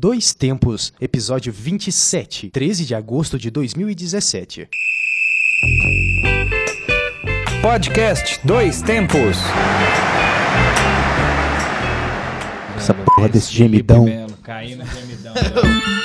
Dois Tempos, episódio 27, 13 de agosto de 2017. Podcast Dois Tempos. Essa porra desse gemidão. Caindo gemidão.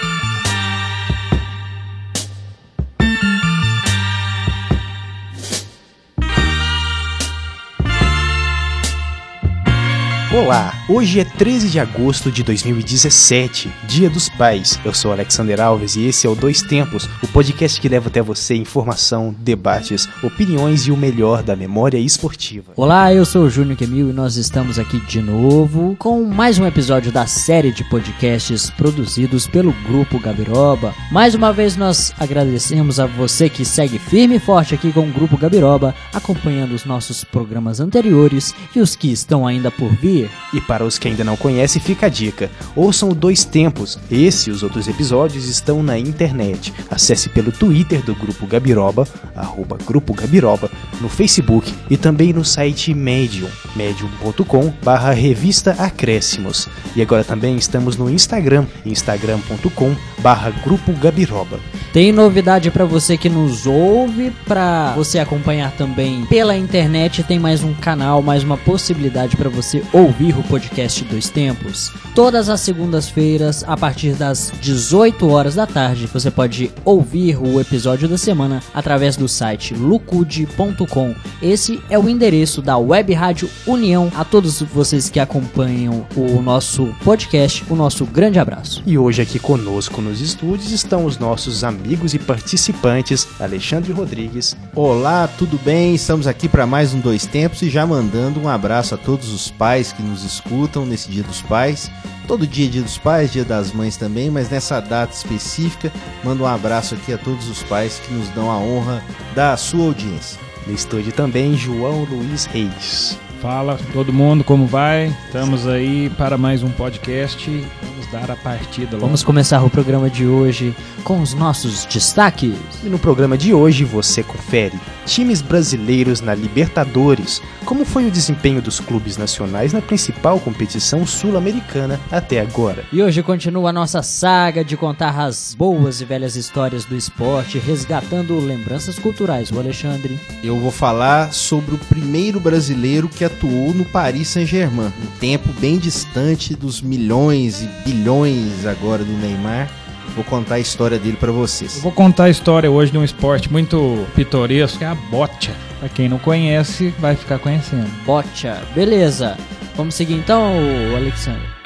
Olá, hoje é 13 de agosto de 2017, Dia dos Pais. Eu sou Alexander Alves e esse é o Dois Tempos, o podcast que leva até você informação, debates, opiniões e o melhor da memória esportiva. Olá, eu sou o Júnior Kemil e nós estamos aqui de novo com mais um episódio da série de podcasts produzidos pelo Grupo Gabiroba. Mais uma vez nós agradecemos a você que segue firme e forte aqui com o Grupo Gabiroba, acompanhando os nossos programas anteriores e os que estão ainda por vir. E para os que ainda não conhecem, fica a dica: ouçam o Dois Tempos. Esse e os outros episódios estão na internet. Acesse pelo Twitter do Grupo Gabiroba, arroba Grupo Gabiroba, no Facebook e também no site Medium, medium.com barra revista Acréscimos. E agora também estamos no Instagram, instagram.com barra Grupo Gabiroba. Tem novidade para você que nos ouve, para você acompanhar também pela internet, tem mais um canal, mais uma possibilidade para você ouvir o podcast Dois Tempos. Todas as segundas-feiras, a partir das 18 horas da tarde, você pode ouvir o episódio da semana através do site lucude.com. Esse é o endereço da Web Rádio União. A todos vocês que acompanham o nosso podcast, o nosso grande abraço. E hoje aqui conosco nos estúdios estão os nossos amigos e participantes, Alexandre Rodrigues, Olá, tudo bem? Estamos aqui para mais um Dois Tempos e já mandando um abraço a todos os pais que nos escutam nesse Dia dos Pais. Todo dia é Dia dos Pais, Dia das Mães também, mas nessa data específica, mando um abraço aqui a todos os pais que nos dão a honra da sua audiência. no estúdio também João Luiz Reis. Fala todo mundo, como vai? Estamos aí para mais um podcast. Vamos dar a partida logo. Vamos começar o programa de hoje com os nossos destaques. E no programa de hoje você confere times brasileiros na Libertadores. Como foi o desempenho dos clubes nacionais na principal competição sul-americana até agora? E hoje continua a nossa saga de contar as boas e velhas histórias do esporte, resgatando lembranças culturais. O Alexandre. Eu vou falar sobre o primeiro brasileiro que atuou no Paris Saint-Germain, um tempo bem distante dos milhões e bilhões agora do Neymar. Vou contar a história dele para vocês. Eu vou contar a história hoje de um esporte muito pitoresco, que é a bocha. Para quem não conhece, vai ficar conhecendo. Bocha. Beleza. Vamos seguir então, Alexandre.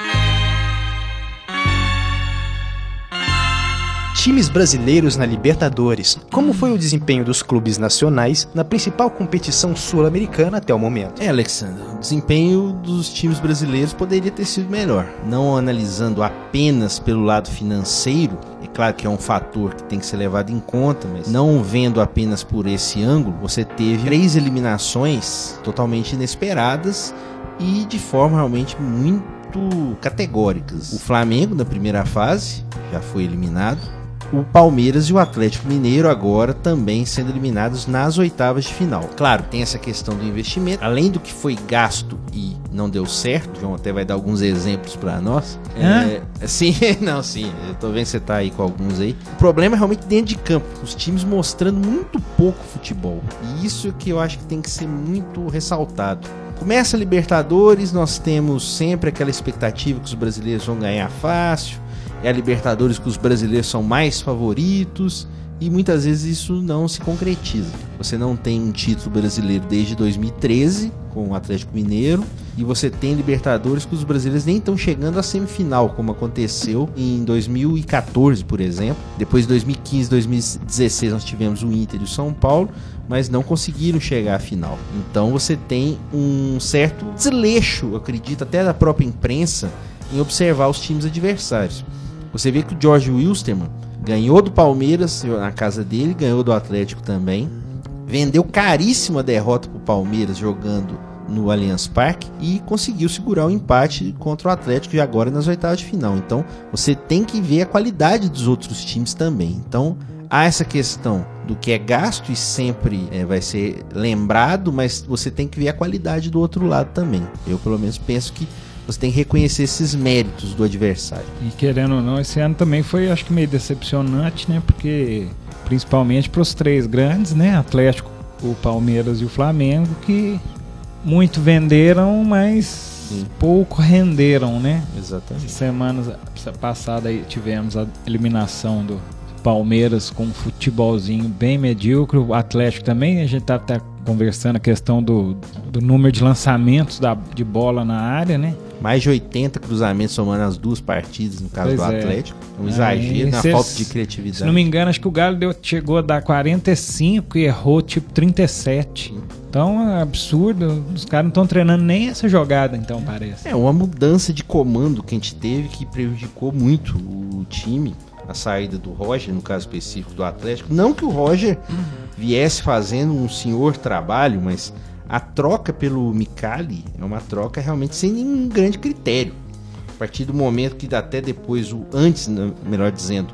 Times brasileiros na Libertadores. Como foi o desempenho dos clubes nacionais na principal competição sul-americana até o momento? É, Alexandre, o desempenho dos times brasileiros poderia ter sido melhor. Não analisando apenas pelo lado financeiro, é claro que é um fator que tem que ser levado em conta, mas não vendo apenas por esse ângulo, você teve três eliminações totalmente inesperadas e de forma realmente muito categóricas. O Flamengo na primeira fase já foi eliminado. O Palmeiras e o Atlético Mineiro agora também sendo eliminados nas oitavas de final. Claro, tem essa questão do investimento, além do que foi gasto e não deu certo. João até vai dar alguns exemplos para nós. É, sim, não, sim. Eu tô vendo que você tá aí com alguns aí. O problema é realmente dentro de campo. Os times mostrando muito pouco futebol. E isso é que eu acho que tem que ser muito ressaltado. Começa a Libertadores, nós temos sempre aquela expectativa que os brasileiros vão ganhar fácil. É a Libertadores que os brasileiros são mais favoritos. E muitas vezes isso não se concretiza. Você não tem um título brasileiro desde 2013 com o Atlético Mineiro e você tem Libertadores que os brasileiros nem estão chegando à semifinal, como aconteceu em 2014, por exemplo. Depois de 2015, 2016 nós tivemos o Inter e o São Paulo, mas não conseguiram chegar à final. Então você tem um certo desleixo, acredito, até da própria imprensa em observar os times adversários. Você vê que o George Wilstermann ganhou do Palmeiras na casa dele, ganhou do Atlético também. Vendeu caríssima derrota pro Palmeiras jogando no Allianz Parque e conseguiu segurar o empate contra o Atlético e agora nas oitavas de final. Então, você tem que ver a qualidade dos outros times também. Então, há essa questão do que é gasto e sempre é, vai ser lembrado, mas você tem que ver a qualidade do outro lado também. Eu, pelo menos, penso que você tem que reconhecer esses méritos do adversário. E querendo ou não, esse ano também foi, acho que meio decepcionante, né? Porque principalmente para os três grandes, né? Atlético, o Palmeiras e o Flamengo, que muito venderam, mas Sim. pouco renderam, né? Exatamente. Semanas passada aí tivemos a eliminação do Palmeiras com um futebolzinho bem medíocre, o Atlético também, a gente tá até conversando a questão do, do número de lançamentos da, de bola na área, né? Mais de 80 cruzamentos somando as duas partidas, no caso Pois do é. Atlético. Um Aí, exagero na falta de criatividade. Se não me engano, acho que o Galo deu- chegou a dar 45 e errou tipo 37. Então é absurdo. Os caras não estão treinando nem essa jogada, então parece. É uma mudança de comando que a gente teve que prejudicou muito o time. A saída do Roger, no caso específico do Atlético. Não que o Roger viesse fazendo um senhor trabalho, mas a troca pelo Micali é uma troca realmente sem nenhum grande critério. A partir do momento que até depois, o antes, né, melhor dizendo,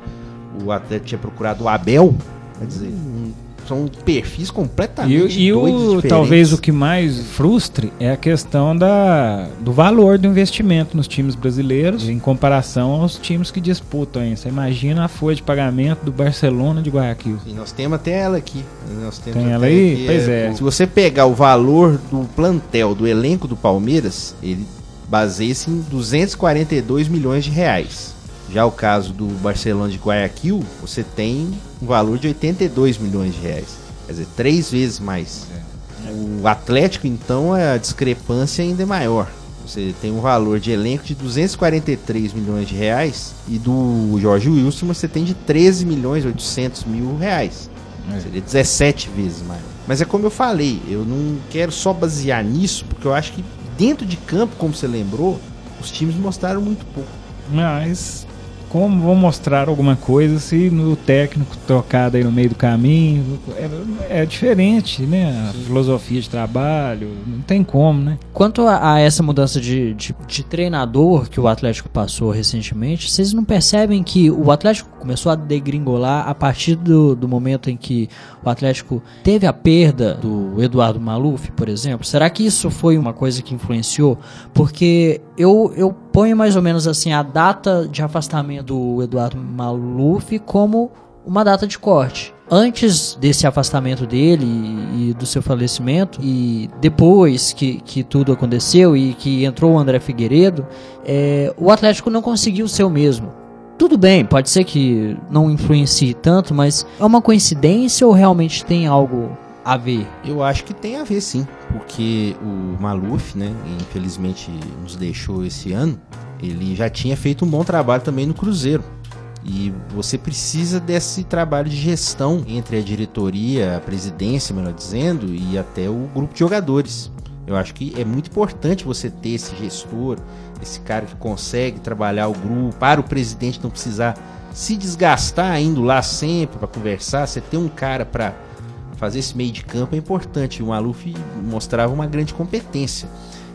o Atlético tinha procurado o Abel, quer dizer, um- são perfis E, completamente e doidos, o, diferentes. talvez o que mais frustre é a questão da, do valor do investimento nos times brasileiros em comparação aos times que disputam. Você imagina a folha de pagamento do Barcelona de Guayaquil. E nós temos até ela aqui. Nós temos Tem ela aí? aqui, Pois é. Se você pegar o valor do plantel, do elenco do Palmeiras, ele baseia-se em 242 milhões de reais. Já o caso do Barcelona de Guayaquil, você tem um valor de 82 milhões de reais. Quer dizer, três vezes mais. O Atlético, então, a discrepância ainda é maior. Você tem um valor de elenco de 243 milhões de reais e do Jorge Wilson você tem de 13 milhões e 800 mil reais. Seria 17 vezes mais. Mas é como eu falei, eu não quero só basear nisso, porque eu acho que dentro de campo, como você lembrou, os times mostraram muito pouco. Mas como vão mostrar alguma coisa se no técnico trocado aí no meio do caminho? É, é diferente, né? A filosofia de trabalho, não tem como, né? Quanto a, a essa mudança de, de, de treinador que o Atlético passou recentemente, vocês não percebem que o Atlético começou a degringolar a partir do, do momento em que o Atlético teve a perda do Eduardo Maluf, por exemplo? Será que isso foi uma coisa que influenciou? Porque eu, eu ponho mais ou menos assim a data de afastamento do Eduardo Maluf como uma data de corte. Antes desse afastamento dele e, e do seu falecimento, e depois que, que tudo aconteceu e que entrou o André Figueiredo, é, o Atlético não conseguiu ser o mesmo. Tudo bem, pode ser que não influencie tanto, mas é uma coincidência ou realmente tem algo a ver? Eu acho que tem a ver sim, porque o Maluf, né, infelizmente nos deixou esse ano, ele já tinha feito um bom trabalho também no Cruzeiro. E você precisa desse trabalho de gestão entre a diretoria, a presidência, melhor dizendo, e até o grupo de jogadores. Eu acho que é muito importante você ter esse gestor, esse cara que consegue trabalhar o grupo, para o presidente não precisar se desgastar indo lá sempre para conversar. Você ter um cara para fazer esse meio de campo é importante. O Maluf mostrava uma grande competência.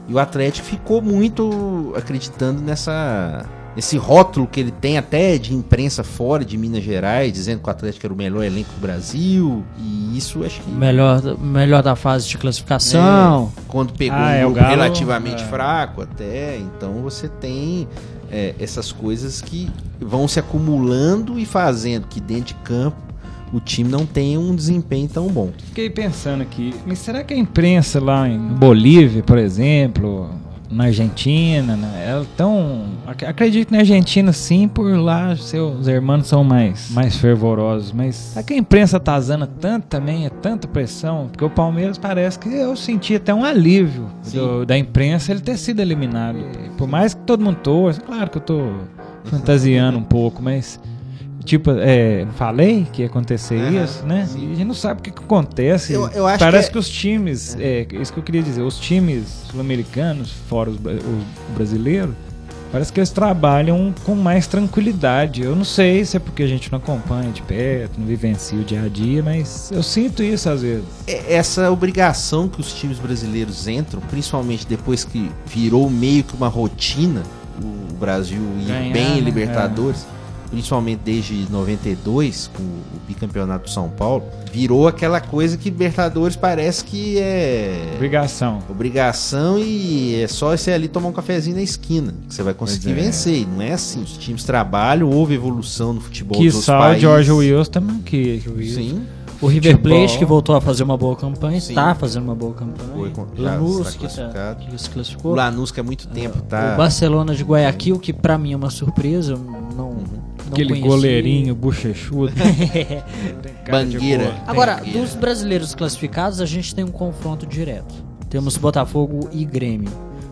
E o Atlético ficou muito acreditando nessa esse rótulo que ele tem até de imprensa fora de Minas Gerais, dizendo que o Atlético era o melhor elenco do Brasil. E isso acho que Melhor, melhor da fase de classificação. quando pegou Ah, um é, grupo Galo, relativamente é. fraco até, então você tem é, essas coisas que vão se acumulando e fazendo que dentro de campo o time não tenha um desempenho tão bom. Fiquei pensando aqui, mas será que a imprensa lá em Bolívia, por exemplo, na Argentina, né, ela tão. ac- Acredito que na Argentina sim, por lá seus irmãos são mais, mais fervorosos, mas será que a imprensa tá zana tanto também, é tanta pressão? Porque o Palmeiras parece que eu senti até um alívio do- da imprensa ele ter sido eliminado. Por mais que todo mundo torça, claro que eu tô fantasiando um pouco, mas. Tipo, é, falei que ia acontecer Aham, isso, né? sim. E a gente não sabe o que, que acontece. Eu- eu acho Parece que que, é- os times, é, isso que eu queria dizer, os times sul-americanos, fora os, o brasileiro, parece que eles trabalham com mais tranquilidade. Eu não sei se é porque a gente não acompanha de perto, não vivencia o dia a dia, mas eu sinto isso às vezes. É essa obrigação que os times brasileiros entram, principalmente depois que virou meio que uma rotina o Brasil ir Ganhar, bem em né? Libertadores. Principalmente desde 92, com o bicampeonato do São Paulo, virou aquela coisa que Libertadores parece que é Obrigação. obrigação e é só você ali tomar um cafezinho na esquina que você vai conseguir é. vencer. E não é assim. Os times trabalham, houve evolução no futebol Que dos outros só o. George Wilson também quis. Sim. O River Futebol. Plate, que voltou a fazer uma boa campanha, está fazendo uma boa campanha. Foi Lanús, que, tá, classificado. que se O classificou. Lanús, que há muito tempo tá. O Barcelona de Guayaquil, que pra mim é uma surpresa, eu não, não Aquele conheci. goleirinho bochechudo. Bangueira. Agora, Bangueira. dos brasileiros classificados, a gente tem um confronto direto. Temos Botafogo e Grêmio.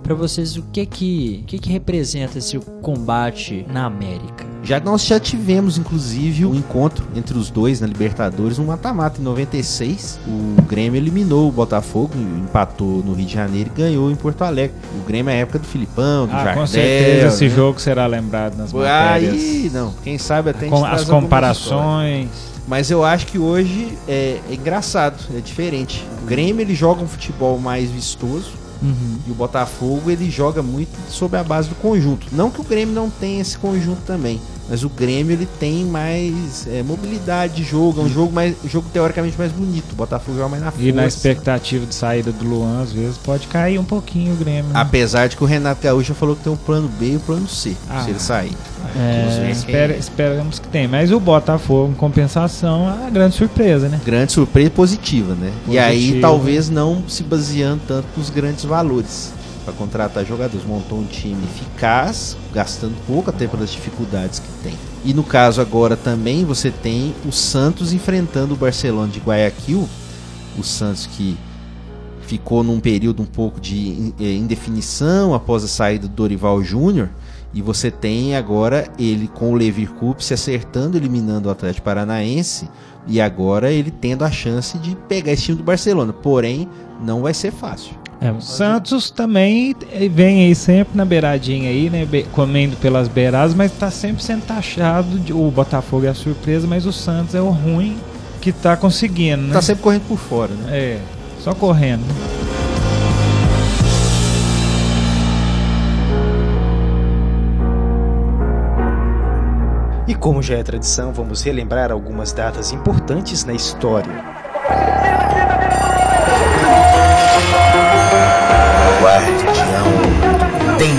Pra vocês, o que que, o que que representa esse combate na América? Já nós já tivemos, inclusive, um encontro entre os dois na Libertadores, um mata-mata em 96. O Grêmio eliminou o Botafogo, empatou no Rio de Janeiro e ganhou em Porto Alegre. O Grêmio é a época do Filipão, do Ah, Jardel. com certeza esse né? jogo será lembrado nas matérias. Aí, não, quem sabe até a gente as comparações. Mas eu acho que hoje é, é engraçado, é diferente. O Grêmio ele joga um futebol mais vistoso e o Botafogo ele joga muito sobre a base do conjunto. Não que o Grêmio não tenha esse conjunto também, mas o Grêmio ele tem mais é, mobilidade de jogo, é um jogo mais jogo teoricamente mais bonito. O Botafogo joga mais na força. E na expectativa de saída do Luan, às vezes pode cair um pouquinho o Grêmio. né? Apesar de que o Renato Gaúcho falou que tem um plano B e um plano C, Ah. se ele sair. É, Espera- esperamos que tenha. Mas o Botafogo, em compensação, é a grande surpresa, né? grande surpresa positiva, né? E aí talvez não se baseando tanto nos grandes valores para contratar jogadores. Montou um time eficaz, gastando pouco até pelas dificuldades que tem. E no caso agora também você tem o Santos enfrentando o Barcelona de Guayaquil. O Santos que ficou num período um pouco de eh, indefinição após a saída do Dorival Júnior. E você tem agora ele com o Levir Cup se acertando, eliminando o Atlético Paranaense. E agora ele tendo a chance de pegar esse time do Barcelona. Porém, não vai ser fácil. É, o Santos também vem aí sempre na beiradinha aí, né? comendo pelas beiradas, mas tá sempre sendo taxado. De, o Botafogo é a surpresa, mas o Santos é o ruim que tá conseguindo, né? Tá sempre correndo por fora, né? É, só correndo. E como já é tradição, vamos relembrar algumas datas importantes na história. Tem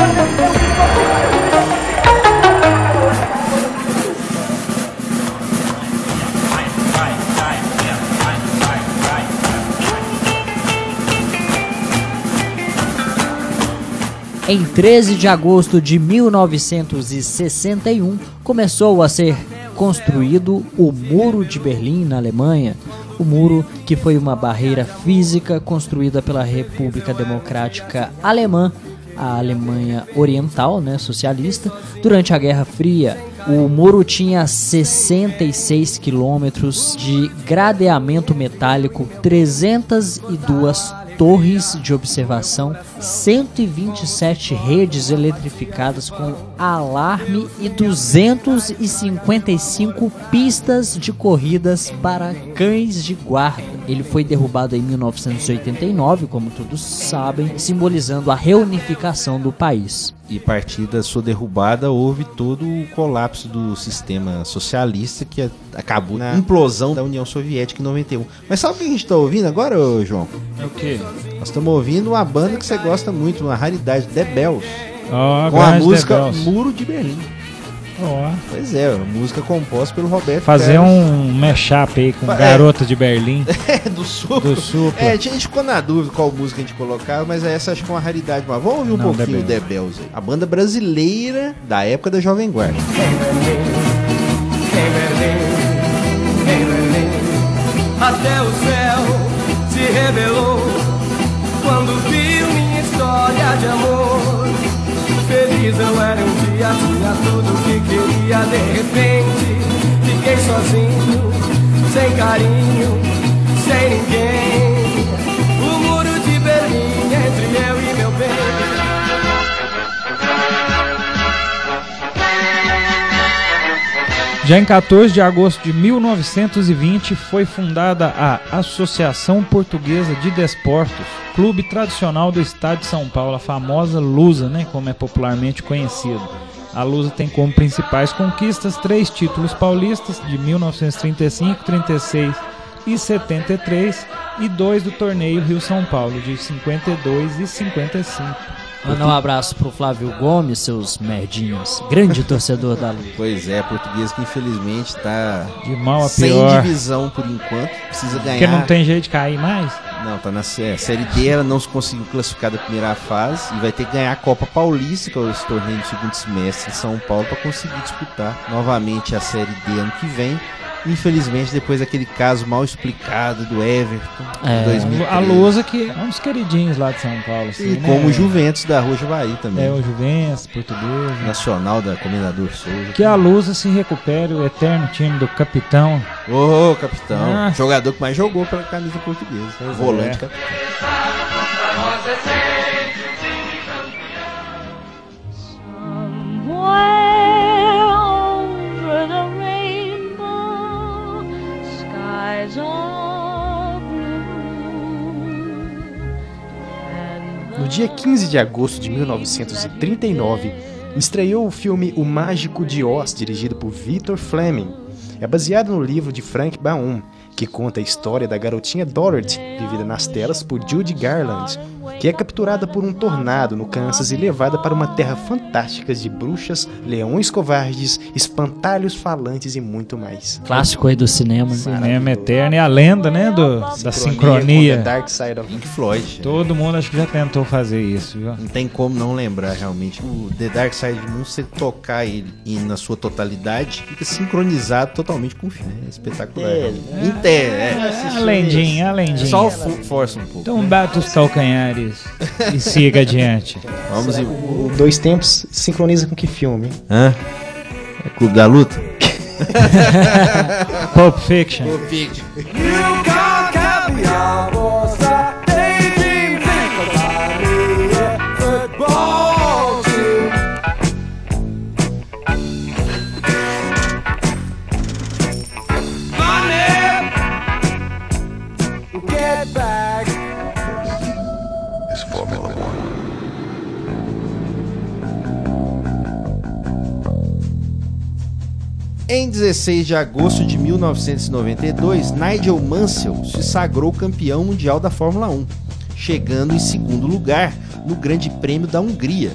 Em 13 de agosto de 1961, começou a ser construído o Muro de Berlim, na Alemanha. O muro que foi uma barreira física construída pela República Democrática Alemã, a Alemanha Oriental, né, socialista, durante a Guerra Fria. O muro tinha 66 quilômetros de gradeamento metálico, 302 torres de observação, 127 redes eletrificadas com alarme e 255 pistas de corridas para cães de guarda. Ele foi derrubado em 1989, como todos sabem, simbolizando a reunificação do país. E a partir da sua derrubada houve todo o colapso do sistema socialista que a- acabou na implosão da União Soviética em 91. Mas sabe o que a gente tá ouvindo agora, João? É o quê? Nós estamos ouvindo uma banda que você gosta muito, uma raridade, The Bells, Ó, com a música The Bells. Muro de Berlim. Ó, Pois é, música composta pelo Roberto fazer Carlos. um mashup aí com é. Garota de Berlim, É, do sul. do Supla. É, a gente ficou na dúvida qual música a gente colocava, mas essa acho que é uma raridade. Mas vamos ouvir um Não, pouquinho o The The Bells aí. A banda brasileira da época da Jovem Guarda. Até o céu se revelou quando viu minha história de amor. Feliz eu era um dia, tinha tudo que queria. De repente, fiquei sozinho, sem carinho, sem ninguém. Já em 14 de agosto de 1920 foi fundada a Associação Portuguesa de Desportos, clube tradicional do estado de São Paulo, a famosa Lusa, né, como é popularmente conhecido. A Lusa tem como principais conquistas três títulos paulistas de 1935, 36 e 73 e dois do torneio Rio-São Paulo de 52 e 55. Mandar um abraço pro Flávio Gomes, seus merdinhos. Grande torcedor da Lusa. Pois é, português que infelizmente tá De mal a sem pior. divisão por enquanto. Precisa ganhar. Porque não tem jeito de cair mais. Não, tá na sé- Série D, ela não se conseguiu classificar da primeira fase e vai ter que ganhar a Copa Paulista, que é esse torneio do segundo semestre em São Paulo, para conseguir disputar novamente a Série D ano que vem. Infelizmente, depois daquele caso mal explicado do Everton É, em 2013. A Lusa que é um dos queridinhos lá de São Paulo. Assim, E né? como o Juventus da Rua Juvaí também. É o Juventus, português. Nacional da Comendador Souza. Que a Lusa se recupere o eterno time do capitão. Ô, capitão. Ah. Jogador que mais jogou pela camisa portuguesa. Volante é. capitão. Dia 15 de agosto de 1939, estreou o filme O Mágico de Oz, dirigido por Victor Fleming. É baseado no livro de Frank Baum, que conta a história da garotinha Dorothy, vivida nas telas por Judy Garland, que é capturada por um tornado no Kansas e levada para uma terra fantástica de bruxas, leões covardes, espantalhos falantes e muito mais. Clássico aí do cinema. né? Cinema eterno e a lenda, né? Do, da sincronia. Dark Side of Pink Floyd. Todo mundo acho que já tentou fazer isso, viu? Não tem como não lembrar realmente. O The Dark Side of the Moon, você tocar ele e na sua totalidade, fica sincronizado totalmente com o filme. É espetacular. É, Inte- é, É a lendinha, é a lendinha. Só o fo- força um pouco. Então bata os calcanhares e siga adiante. Vamos em. O Dois Tempos sincroniza com que filme? Hã? É Clube da Luta? Pulp Fiction. You can't Em 16 de agosto de 1992, Nigel Mansell se sagrou campeão mundial da Fórmula 1, chegando em segundo lugar no Grande Prêmio da Hungria,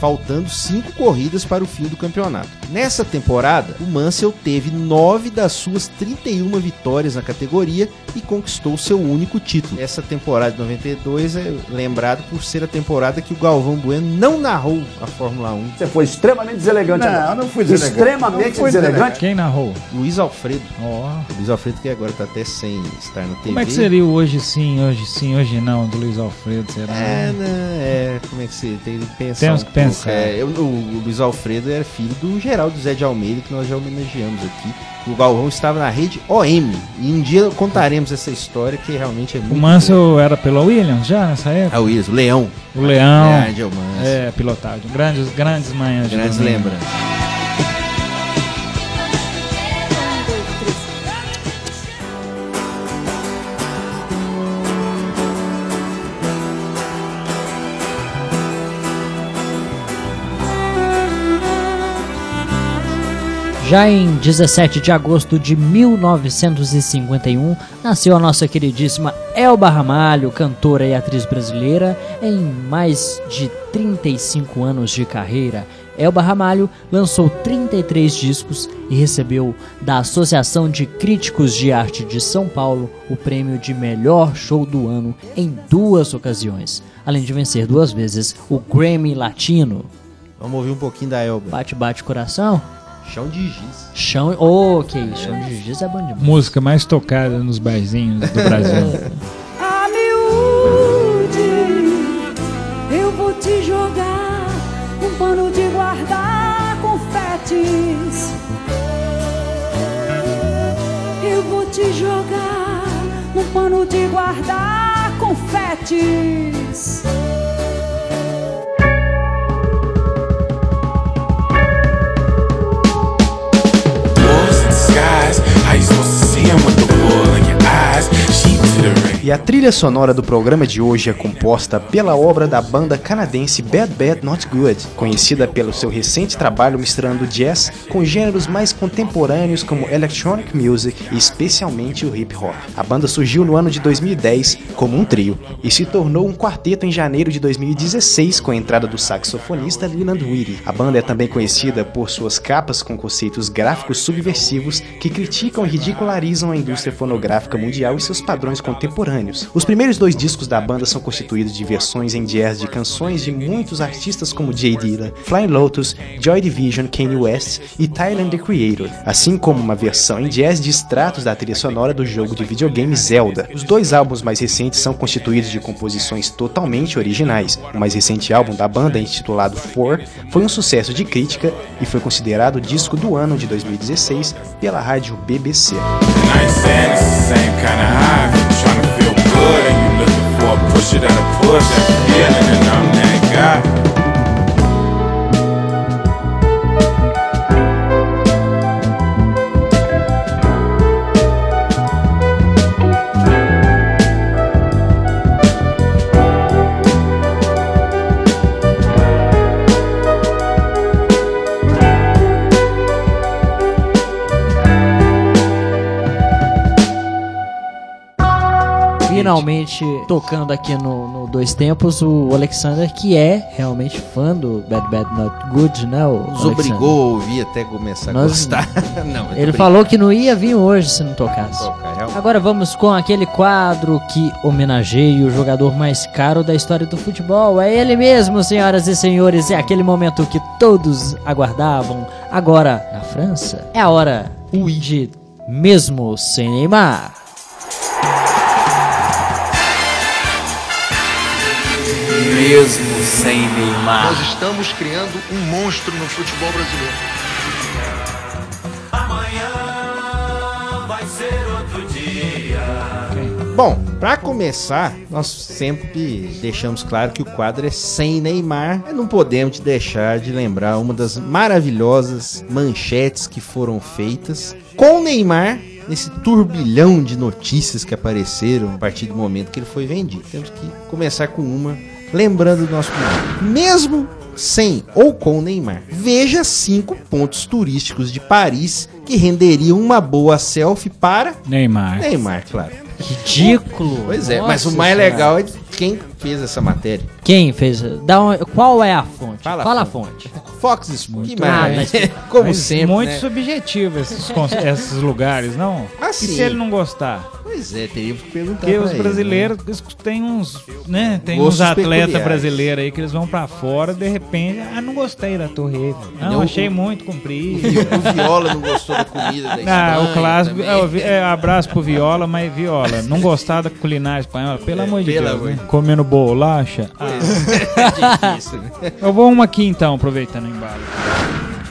faltando cinco corridas para o fim do campeonato. Nessa temporada, o Mansell teve nove das suas 31 vitórias na categoria e conquistou seu único título. Essa temporada de 92 é lembrada por ser a temporada que o Galvão Bueno não narrou a Fórmula 1. Você foi extremamente deselegante. Não, agora. não fui deselegante. Extremamente Não fui deselegante. Quem narrou? Luiz Alfredo. Ó. O Luiz Alfredo que agora tá até sem estar na TV. Como é que seria o hoje sim, hoje sim, hoje não, do Luiz Alfredo? Será? É, né, é, como é que você tem que pensar Temos um que pouco. pensar. É, eu- o, o Luiz Alfredo era filho do Geraldo Zé de Almeida, que nós já homenageamos aqui. O Galvão estava na rede OM. E um dia contaremos essa história que realmente é muito. O Mansell era pela Williams já nessa época? Ah, o Wilson, o Leão. O Leão. É, Angel Mansell. É, pilotagem. Grandes, grandes manhãs. de Grandes lembranças. Já em 17 de agosto de 1951, nasceu a nossa queridíssima Elba Ramalho, cantora e atriz brasileira, em mais de 35 anos de carreira. Elba Ramalho lançou 33 discos e recebeu da Associação de Críticos de Arte de São Paulo o prêmio de melhor show do ano em duas ocasiões, além de vencer duas vezes o Grammy Latino. Vamos ouvir um pouquinho da Elba. Bate, bate coração. Chão de giz. Chão. Oh, que isso. Chão de giz é bom demais. Música mais tocada nos barzinhos do Brasil. A miúde, eu vou te jogar um pano de guardar confetes. Eu vou te jogar um pano de guardar confetes. How you supposed to see 'em with the wool in your eyes? Ring. E a trilha sonora do programa de hoje é composta pela obra da banda canadense Bad Bad Not Good, conhecida pelo seu recente trabalho misturando jazz com gêneros mais contemporâneos como electronic music e especialmente o hip hop. A banda surgiu no ano de 2010 como um trio e se tornou um quarteto em janeiro de 2016 com a entrada do saxofonista Leland Whitty. A banda é também conhecida por suas capas com conceitos gráficos subversivos que criticam e ridicularizam a indústria fonográfica mundial e seus padrões contemporâneos. Os primeiros dois discos da banda são constituídos de versões em jazz de canções de muitos artistas como Jay Dilla, Flying Lotus, Joy Division, Kanye West e Tyler The Creator, assim como uma versão em jazz de extratos da trilha sonora do jogo de videogame Zelda. Os dois álbuns mais recentes são constituídos de composições totalmente originais. O mais recente álbum da banda, intitulado Four, foi um sucesso de crítica e foi considerado disco do ano de 2016 pela rádio BBC. push it and a push. And feeling and I'm that guy. Finalmente tocando aqui no, no Dois Tempos, o Alexander, que é realmente fã do Bad Bad Not Good, né? O Nos Alexander? obrigou a ouvir até começar a Nós- gostar. não, Ele falou que não ia vir hoje se não tocasse. Tocar. Agora vamos com aquele quadro que homenageia o jogador mais caro da história do futebol. É ele mesmo, senhoras e senhores. É aquele momento que todos aguardavam. Agora, na França, é a hora de mesmo sem Neymar. Mesmo sem Neymar. Nós estamos criando um monstro no futebol brasileiro. Bom, pra começar, nós sempre deixamos claro que o quadro é sem Neymar. Mas não podemos deixar de lembrar uma das maravilhosas manchetes que foram feitas com o Neymar nesse turbilhão de notícias que apareceram a partir do momento que ele foi vendido. Temos que começar com uma, lembrando do nosso programa. Mesmo sem ou com Neymar, veja cinco pontos turísticos de Paris que renderiam uma boa selfie para Neymar. Neymar, claro. Ridículo. Pois é, Nossa mas o mais Senhora. legal é quem fez essa matéria. Quem fez? Dá um- qual é a fonte? Fala Fala, a a fonte. Fox Sports. Que Ah, maravilha. Como Mas sempre, muito né? subjetivo esses, esses lugares, não? Ah, e se ele não gostar? Pois é, teríamos que perguntar Porque os ele, brasileiros eles têm uns, né? Tem Gostos uns atletas brasileiros aí que eles vão pra fora, de repente, ah, não gostei da Torre Eiffel. Não, Não, achei o- muito né? comprido. O Viola não gostou da comida da Ah, Espanha o clássico, é, é, abraço pro Viola, mas Viola, não gostar da culinária espanhola, pelo amor de Deus, amor né? Comendo bolacha. Ah, É difícil, né? eu vou uma aqui então, aproveitando o embalo.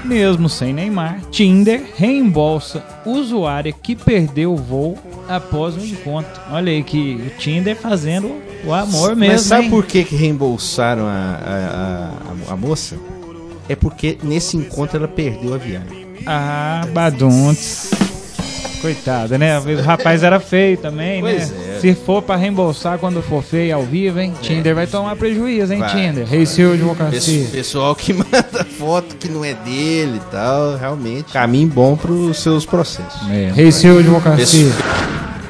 Mesmo sem Neymar, Tinder reembolsa usuária que perdeu o voo após o encontro. Olha aí que o Tinder fazendo o amor mesmo. Mas sabe hein? por que, que reembolsaram a, a, a, a moça? É porque nesse encontro ela perdeu a viagem. Ah, Baduntes. Coitada, né? O rapaz era feio também, Pois né? é. Se for pra reembolsar quando for feio ao vivo, hein? Tinder vai tomar prejuízo, hein, Vai, Tinder? Rei seu advocacia. Pesso- Pessoal que manda foto que não é dele e tal, realmente. Caminho bom pros seus processos. É. Rei seu advocacia.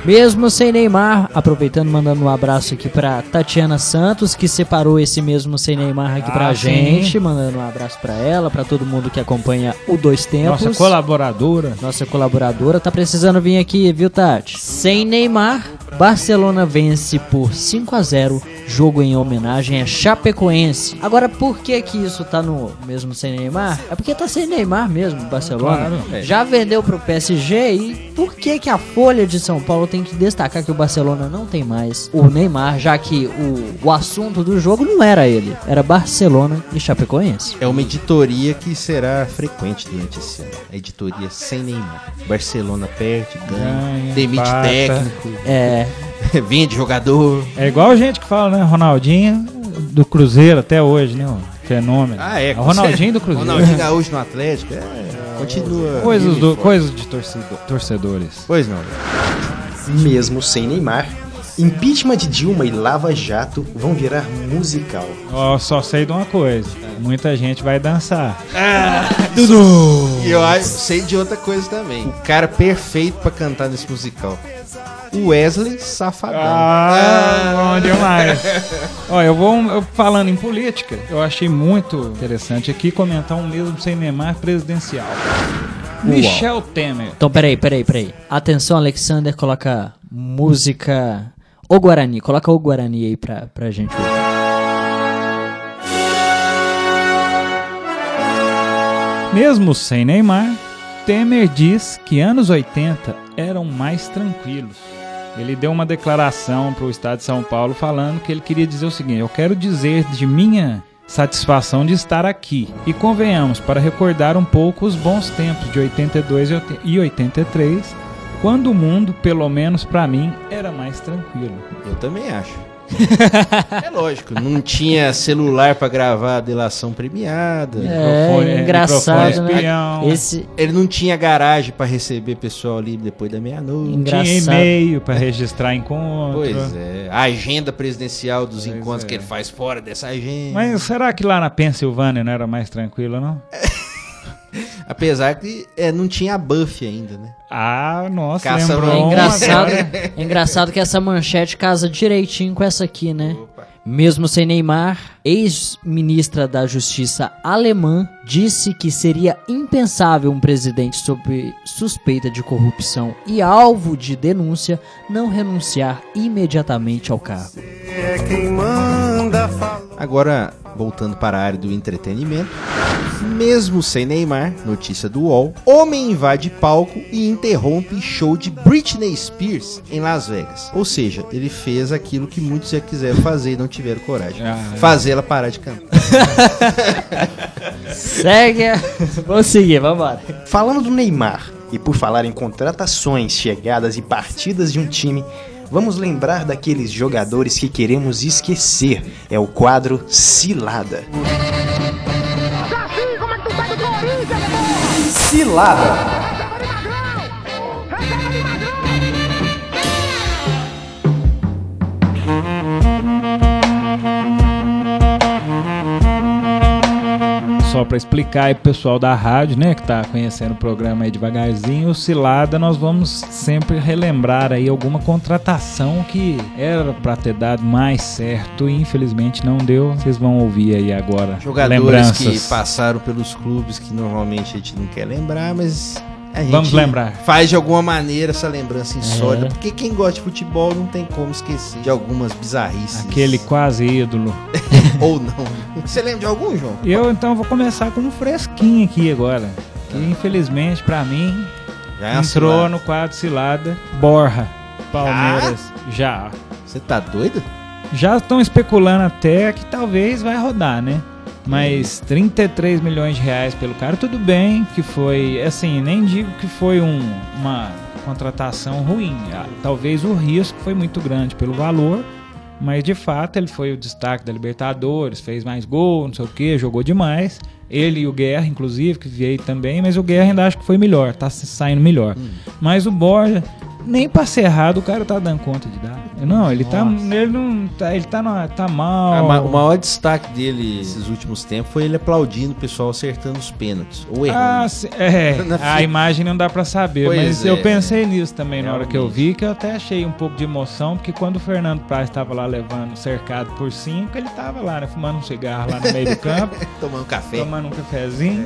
Mesmo sem Neymar, aproveitando, mandando um abraço aqui pra Tatiana Santos, que separou esse mesmo sem Neymar aqui pra Ah, gente. sim. Mandando um abraço pra ela, pra todo mundo que acompanha o Dois Tempos. Nossa colaboradora. Nossa colaboradora tá precisando vir aqui, viu, Tati? Sem Neymar, Barcelona vence por 5 a 0 jogo em homenagem a Chapecoense. Agora, por que que isso tá no mesmo sem Neymar? É porque tá sem Neymar mesmo, Barcelona. Claro. É. Já vendeu pro PSG e por que que a Folha de São Paulo tem que destacar que o Barcelona não tem mais o Neymar, já que o, o assunto do jogo não era ele, era Barcelona e Chapecoense. É uma editoria que será frequente durante esse ano. A editoria sem Neymar. Barcelona perde, ganha, Ganha, demite técnico, É, vende jogador. É igual a gente que fala, né? Ronaldinho do Cruzeiro até hoje, né? O fenômeno. Ah, é. O Ronaldinho do Cruzeiro. Ronaldinho Gaúcho no Atlético. É, continua. Coisas, do, coisas de torcido- torcedores. Pois não. Mesmo sem Neymar, Impeachment de Dilma e Lava Jato vão virar musical. Ó, só sei de uma coisa. Muita gente vai dançar. E eu acho- sei de outra coisa também. O cara perfeito pra cantar nesse musical. O Wesley Safadão. Ah, bom demais. Ó, eu vou eu, falando em política, eu achei muito interessante aqui comentar um mesmo sem Neymar presidencial. Michel Temer. Então, peraí, peraí, peraí. Atenção, Alexander, coloca música. O Guarani, coloca o Guarani aí pra, pra gente ouvir. Mesmo sem Neymar, Temer diz que anos 80 eram mais tranquilos. Ele deu uma declaração para o estado de São Paulo falando que ele queria dizer o seguinte: Eu quero dizer de minha satisfação de estar aqui. E convenhamos, para recordar um pouco os bons tempos de 82 e oit- e 83, quando o mundo, pelo menos para mim, era mais tranquilo. Eu também acho. É lógico, não tinha celular pra gravar a delação premiada. Microfone- É, engraçado, microfone né? espião. Esse, Ele não tinha garagem pra receber pessoal ali depois da meia-noite. Tinha e-mail para registrar encontro. Pois é. A agenda presidencial dos encontros é. que ele faz fora dessa agenda. Mas será que lá na Pensilvânia não era mais tranquilo, não? Apesar que é, não tinha a buff ainda, né? Ah, nossa, Caça lembrou é engraçado, é engraçado que essa manchete casa direitinho com essa aqui, né? Mesmo sem Neymar, ex-ministra da Justiça alemã disse que seria impensável um presidente sob suspeita de corrupção e alvo de denúncia não renunciar imediatamente ao cargo. Agora, voltando para a área do entretenimento. Mesmo sem Neymar, notícia do UOL, homem invade palco e interrompe show de Britney Spears em Las Vegas. Ou seja, ele fez aquilo que muitos já quiseram fazer e não tiveram coragem. Ah, é. fazer ela parar de cantar. Segue. Vamos seguir, vamos embora. Falando do Neymar, e por falar em contratações, chegadas e partidas de um time, vamos lembrar daqueles jogadores que queremos esquecer. É o quadro Cilada. Cilada. Só pra explicar aí pro pessoal da rádio, né, que tá conhecendo o programa aí devagarzinho, o Cilada, nós vamos sempre relembrar aí alguma contratação que era pra ter dado mais certo e infelizmente não deu. Vocês vão ouvir aí agora Jogadores lembranças. que passaram pelos clubes que normalmente a gente não quer lembrar, mas Vamos lembrar. faz de alguma maneira essa lembrança insólita, É. porque quem gosta de futebol não tem como esquecer de algumas bizarrices. Aquele quase ídolo. Ou não. Você lembra de algum, João? Eu então vou começar com um fresquinho aqui agora. Que infelizmente pra mim Já é entrou cilada. no quadro Cilada Borra. Palmeiras. Já. Você tá doido? Já estão especulando até que talvez vai rodar, né? Mas 33 milhões de reais pelo cara, tudo bem que foi, assim, nem digo que foi um- uma contratação ruim. Ah, Talvez o risco foi muito grande pelo valor, mas de fato ele foi o destaque da Libertadores, fez mais gol, não sei o que, jogou demais. Ele e o Guerra, inclusive, que veio também, mas o Guerra ainda acho que foi melhor, tá saindo melhor. Mas o Borja, nem pra ser errado, o cara tá dando conta de dar. Não, ele tá. Ele não tá. Ele tá, no- tá mal. Ah, O maior destaque dele esses últimos tempos foi ele aplaudindo o pessoal acertando os pênaltis. Ou errando. Ah, é, a imagem não dá pra saber, Pois mas é. eu pensei nisso também na hora que eu vi, que eu até achei um pouco de emoção, porque quando o Fernando Praz estava lá levando cercado por cinco, ele tava lá, né, fumando um cigarro lá no meio do campo, Tomando café. tomando um cafezinho,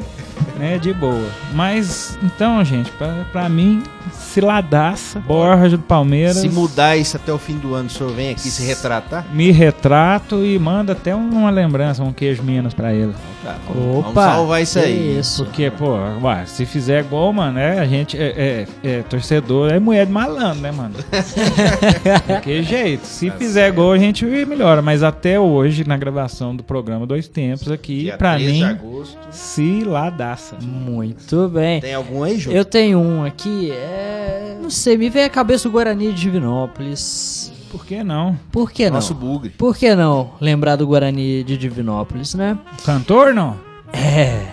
né, de boa. Mas, então, gente, pra, pra mim, ciladaça, Borja do Palmeiras, Se mudar isso até o fim do ano, o senhor vem aqui se retratar? me retrato e manda até uma lembrança, um queijo menos pra ele. Tá, vamos, Opa! vamos salvar isso aí. Isso. Porque, pô, ué, se fizer gol, mano, é, a gente é, é- é torcedor, é mulher de malandro, né, mano? que jeito. Se Tá fizer gol, a gente melhora. Mas até hoje, na gravação do programa Dois Tempos aqui, Dia pra 13 de mim, agosto. se ladaça. Muito bem. Tem algum aí, João? Eu tenho um aqui, é. Não sei, me vem a cabeça o Guarani de Divinópolis. Por que não? Por que não? Nosso bugre. Por que não lembrar do Guarani de Divinópolis, né? Cantor, não? É,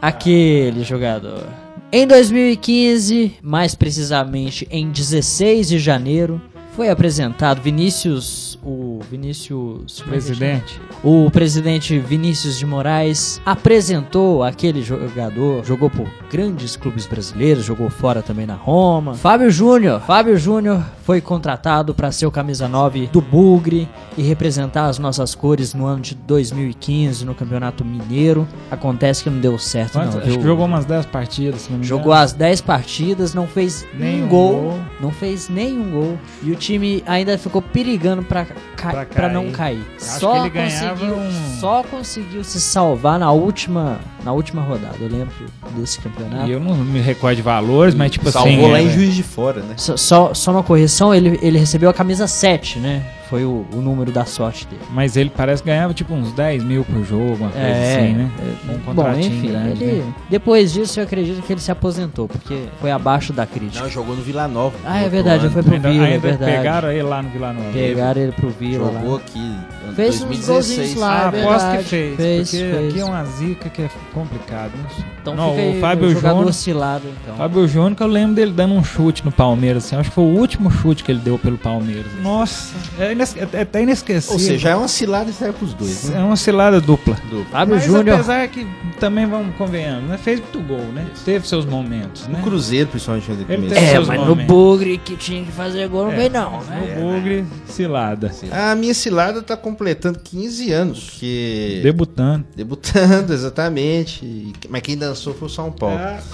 aquele jogador. Em 2015, mais precisamente em 16 de janeiro, foi apresentado Vinícius, o Vinícius é Presidente. O presidente Vinícius de Moraes apresentou aquele jogador, jogou por grandes clubes brasileiros, jogou fora também na Roma. Fábio Júnior, Fábio Júnior foi contratado para ser o camisa 9 do Bugre e representar as nossas cores no ano de 2015 no Campeonato Mineiro. Acontece que não deu certo Quanto- não, acho viu? que jogou umas 10 partidas, se não me engano. Jogou as 10 partidas, não fez Nenhum nenhum gol, gol. Não fez nenhum gol. E o time ainda ficou perigando pra, ca Pra não cair. Só conseguiu, um- só conseguiu se salvar na última, na última rodada. Eu lembro desse campeonato. E eu não me recordo de valores, mas tipo Salvou assim. lá é, em Juiz de Fora, né? Só, só, só uma correção, ele, ele recebeu a camisa 7, né? Foi o, o número da sorte dele. Mas ele parece que ganhava tipo uns 10 mil por jogo, uma coisa É, assim, né? é, um Bom, contratinho enfim, grande. ele, né? depois disso eu acredito que ele se aposentou, porque foi abaixo da crítica. Não, jogou no Vila Nova. ah, é verdade, foi pro Ainda, Vila, é ainda verdade. pegaram ele lá no Vila Nova. Pegaram ele pro Vila Jogou lá. aqui Fez uns 2016. golzinhos lá. Ah, é aposto que fez, Fez, porque fez. aqui é uma zica que é complicado. Né? Então não, fica aí o Fábio jogador Júnior, oscilado, então. Fábio Júnior, que eu lembro dele dando um chute no Palmeiras, assim, acho que foi o último chute que ele deu pelo Palmeiras. Nossa, é, ines- é, é até inesquecível. Ou seja, é uma cilada e sai pros dois, é né? uma cilada dupla. Do- Fábio Mas Júnior. apesar que também vamos convenhamos, né? Fez muito gol, né? Teve seus momentos, né? No Cruzeiro, principalmente, ele teve É, seus mas no momentos. Bugre que tinha que fazer gol não É, veio não, né? No Bugre, cilada. A minha cilada tá completando 15 anos. Que... Debutando. Debutando, exatamente. Mas quem dançou foi o São Paulo. Ah.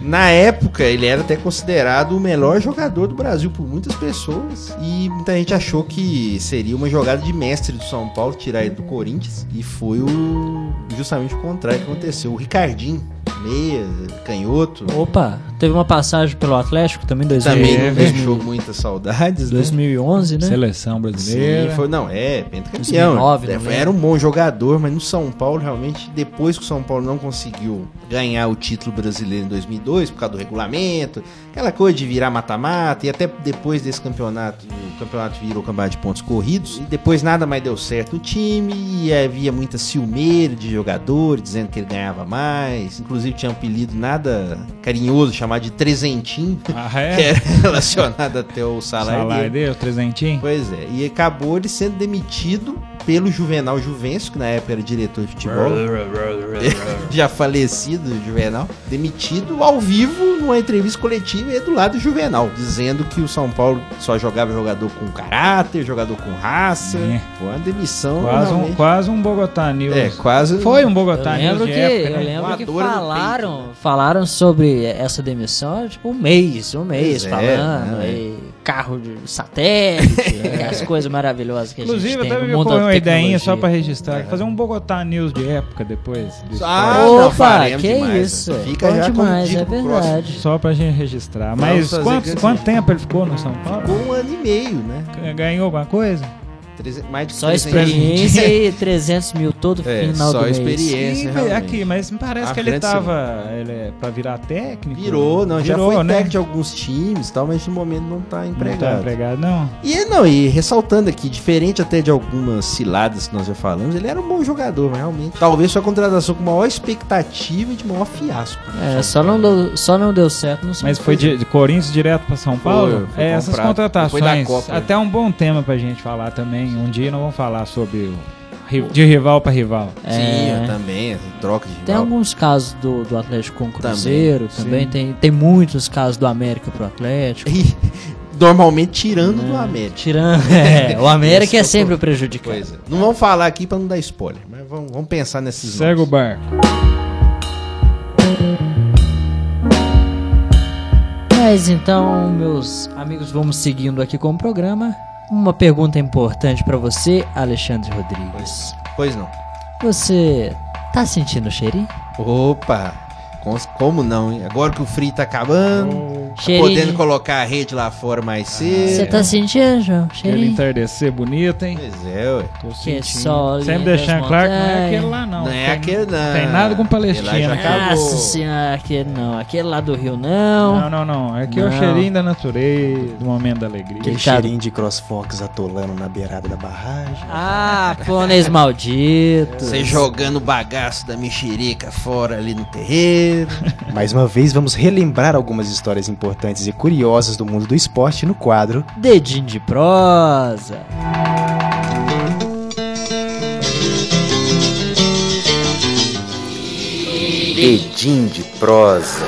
Na época, ele era até considerado o melhor jogador do Brasil por muitas pessoas. E muita gente achou que seria uma jogada de mestre do São Paulo tirar ele do Corinthians. E foi o justamente o contrário que aconteceu. O Ricardinho, meia, canhoto, Opa, teve uma passagem pelo Atlético também em 2000, também não 2000, deixou muitas saudades. Né? 2011, né? Seleção brasileira. Sim, foi, não, é, pentacampeão. 2009, É, era um bom jogador, mas no São Paulo, realmente, depois que o São Paulo não conseguiu ganhar o título brasileiro em 2002, por causa do regulamento, aquela coisa de virar mata-mata, e até depois desse campeonato, o campeonato virou campeonato de pontos corridos, e depois nada mais deu certo no time, e havia muita ciumeira de jogadores, dizendo que ele ganhava mais, inclusive tinha um apelido nada carinhoso, chamado de Trezentinho, Ah, que é? era relacionado até o salário, Salário dele. dele, trezentinho? Pois é, e acabou ele sendo demitido pelo Juvenal Juvencio, que na época era diretor de futebol, já falecido Juvenal, demitido ao vivo numa entrevista coletiva e do lado do Juvenal, dizendo que o São Paulo só jogava jogador com caráter, jogador com raça. É. Foi uma demissão Quase um, quase um Bogotá News. É, quase. Foi um Eu Bogotá News lembro de que, época, eu né? lembro que Voadora falaram, falaram sobre essa demissão, tipo, um mês, um mês Pois é, falando, né? e carro de satélite, as coisas maravilhosas que a Inclusive, gente tem até no me mundo ocorreu da uma ideinha só pra registrar. Fazer um Bogotá News de época depois. do Ah, não, Opa, faremos que demais, isso, né? é. Fica Bom já demais, é próximo. verdade. Só pra gente registrar. Mas fazer quanto, que quanto assim. tempo ele ficou no São Paulo? Ficou um ano e meio, né? Ganhou alguma coisa? Treze- Mais de Só 300 experiência e 300 mil todo É, final só do mês. experiência. Sim, realmente. aqui, mas me parece À que ele frente, tava ele é pra virar técnico. Virou, não, já Virou, foi né? técnico de alguns times tal, mas no momento não tá Não empregado. tá empregado, não. E não, e ressaltando aqui, diferente até de algumas ciladas que nós já falamos, ele era um bom jogador, mas realmente. Talvez foi a contratação com maior expectativa e de maior fiasco. É, só não deu, só não deu certo no Mas foi de, de Corinthians direto pra São Paulo? foi é, essas contratações. Copa, né? até um bom tema pra gente falar também. Um dia nós vamos falar sobre de rival pra rival. Sim, É. eu também, troca de Tem rival. alguns casos do, do Atlético com o Cruzeiro também, sim. tem, tem muitos casos do América pro Atlético. E, Normalmente tirando do América. Tirando, é, o América é sempre o prejudicado. Pois é. Não vamos falar aqui pra não dar spoiler, mas vamos, vamos pensar nesses Segue o barco. Mas então, meus amigos, vamos seguindo aqui com o programa. Uma pergunta importante pra você, Alexandre Rodrigues. Pois não. Você tá sentindo o cheirinho? Opa, como não, hein? Agora que o frio tá acabando, tá Cheirinho podendo de- colocar a rede lá fora mais cedo. Você tá sentindo, João? Cheirinho? entardecer bonito, hein? Pois é, ué. Tô Que sentindo. sol Sempre deixando claro que não é aquele lá, não. Não é Tem- aquele, não. Tem nada com Palestina. Nossa senhora, aquele não. Aquele lá do Rio não. Não, não, não. Aqui é o Não. cheirinho da natureza, do momento da alegria. Aquele Ele tá- cheirinho de CrossFox atolando na beirada da barragem. Ah, pôneis maldito. Você jogando o bagaço da mexerica fora ali no terreiro. Mais uma vez, vamos relembrar algumas histórias importantes e curiosas do mundo do esporte no quadro Dedinho de prosa. Edim de prosa.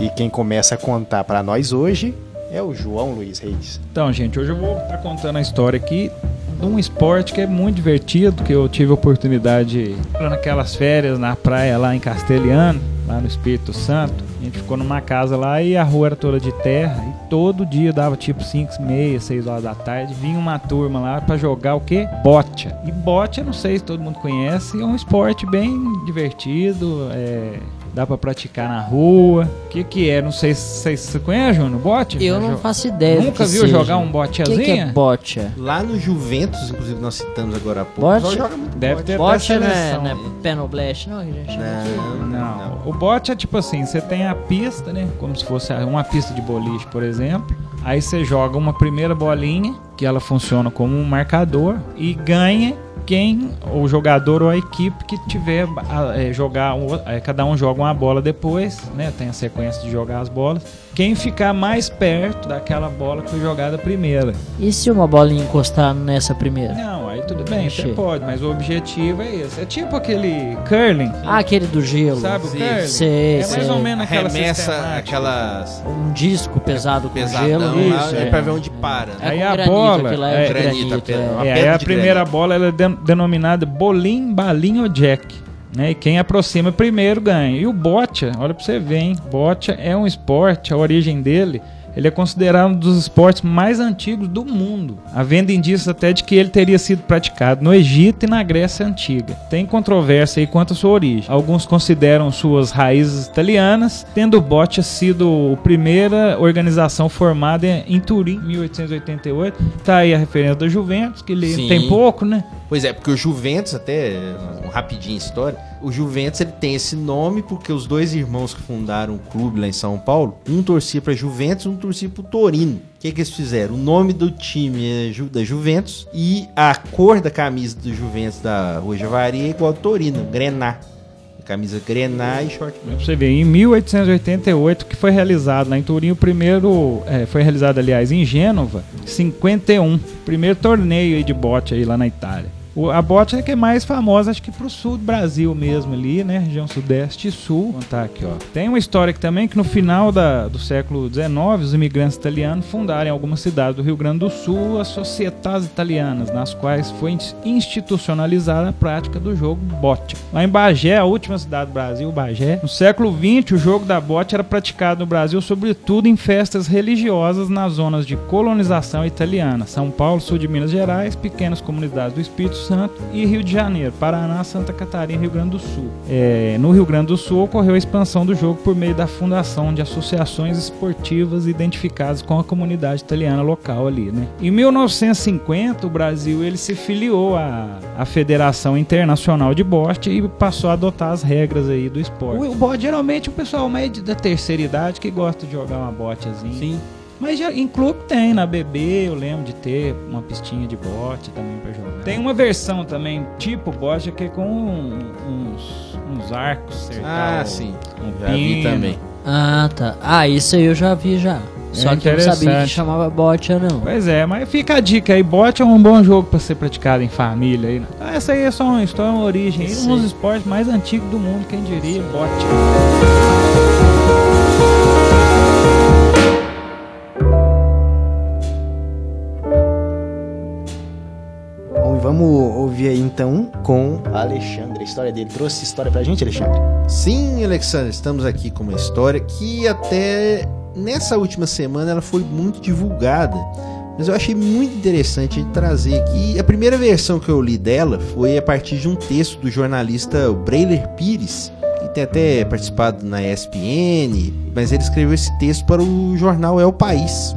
E quem começa a contar pra nós hoje é o João Luiz Reis. Então, gente, hoje eu vou estar contando a história aqui de um esporte que é muito divertido, que eu tive a oportunidade naquelas férias na praia lá em Castelhano, lá no Espírito Santo. A gente ficou numa casa lá e a rua era toda de terra e todo dia dava tipo 5, meia, 6 horas da tarde, vinha uma turma lá pra jogar o quê? Bocha. E bocha, não sei se todo mundo conhece, é um esporte bem divertido, é, dá pra praticar na rua. O que que é? Não sei se você conhece, Júnior, bote? Eu não faço ideia. Nunca viu seja. jogar um O que, que é bocha? Lá no Juventus, inclusive nós citamos agora há pouco, Bote? só joga muito Deve bote. ter Bocha não é, não é penoblast, não, que a gente? Não, não, Não, o bote é tipo assim, você tem a pista, né? Como se fosse uma pista de boliche, por exemplo. Aí você joga uma primeira bolinha, que ela funciona como um marcador, e ganha quem, o jogador ou a equipe que tiver a, é, jogar, é, cada um joga uma bola depois, né? Tem a sequência de jogar as bolas. Quem ficar mais perto daquela bola que foi jogada primeira. E se uma bolinha encostar nessa primeira? Não, aí tudo bem, você pode, mas o objetivo é esse. É tipo aquele curling, Ah, aquele do gelo. sabe o sim. curling? Sei, é mais sei. ou menos aquela sistemática. aquelas Um disco pesado com pesadão gelo. isso, é. é. pra ver onde para. né? É Aí com a granito, bola é- é, Granito, granito. é. É, aí a primeira granito. bola ela é de- denominada bolim, balinha ou jack. Né? E quem aproxima primeiro ganha. E o bocha, olha pra você ver, hein? Bocha é um esporte, a origem dele, ele é considerado um dos esportes mais antigos do mundo. Havendo indícios até de que ele teria sido praticado no Egito e na Grécia Antiga. Tem controvérsia aí quanto à sua origem. Alguns consideram suas raízes italianas, tendo o bocha sido a primeira organização formada em Turim, 1888. Tá aí a referência da Juventus, que ele Sim. tem pouco, né? Pois é, porque o Juventus, até um rapidinho história, o Juventus ele tem esse nome porque os dois irmãos que fundaram o clube lá em São Paulo, um torcia pra Juventus, um torcia pro Torino. O que que eles fizeram? O nome do time é Ju- da Juventus e a cor da camisa do Juventus da Rua Javari é igual ao Torino, Grená. Camisa Grená e short Pra você ver, em 1888, que foi realizado lá em Turim, o primeiro. é, foi realizado, aliás, em Gênova, 51. Primeiro torneio de bote aí lá na Itália. A bote é que é mais famosa, acho que pro sul do Brasil mesmo ali, né? Região sudeste e sul. Vou contar aqui, ó. Tem uma história aqui também que no final da- do século XIX, os imigrantes italianos fundaram em algumas cidades do Rio Grande do Sul as societas italianas, nas quais foi ins- institucionalizada a prática do jogo bote. Lá em Bagé, a última cidade do Brasil, Bagé, no século XX, o jogo da bote era praticado no Brasil, sobretudo em festas religiosas nas zonas de colonização italiana, São Paulo, sul de Minas Gerais, pequenas comunidades do Espírito Santo e Rio de Janeiro, Paraná, Santa Catarina e Rio Grande do Sul. É, no Rio Grande do Sul ocorreu a expansão do jogo por meio da fundação de associações esportivas identificadas com a comunidade italiana local ali, né? Em 1950, o Brasil ele se filiou à, à Federação Internacional de Bote e passou a adotar as regras aí do esporte. O, o bote geralmente é o pessoal meio de- da terceira idade que gosta de jogar uma botezinha. Sim. Mas já, em clube tem, na BB eu lembro de ter uma pistinha de bote também pra jogar. Tem uma versão também, tipo bote, que é com um- uns, uns arcos cercar Ah, sim. um Já vi pino. também. Ah, tá. Ah, isso aí eu já vi já. Só que eu não sabia que chamava bocha, não. Pois é, mas fica a dica aí, bote é um bom jogo pra ser praticado em família aí. né? Ah, Essa aí é só uma história, uma origem, aí, um dos esportes mais antigos do mundo, quem diria, bote. Aí então com Alexandre. A história dele. Trouxe história pra gente, Alexandre? Sim, Alexandre, estamos aqui com uma história que até nessa última semana ela foi muito divulgada. Mas eu achei muito interessante de trazer aqui. A primeira versão que eu li dela foi a partir de um texto do jornalista Breiler Pires, que tem até participado na ESPN, mas ele escreveu esse texto para o jornal É o País,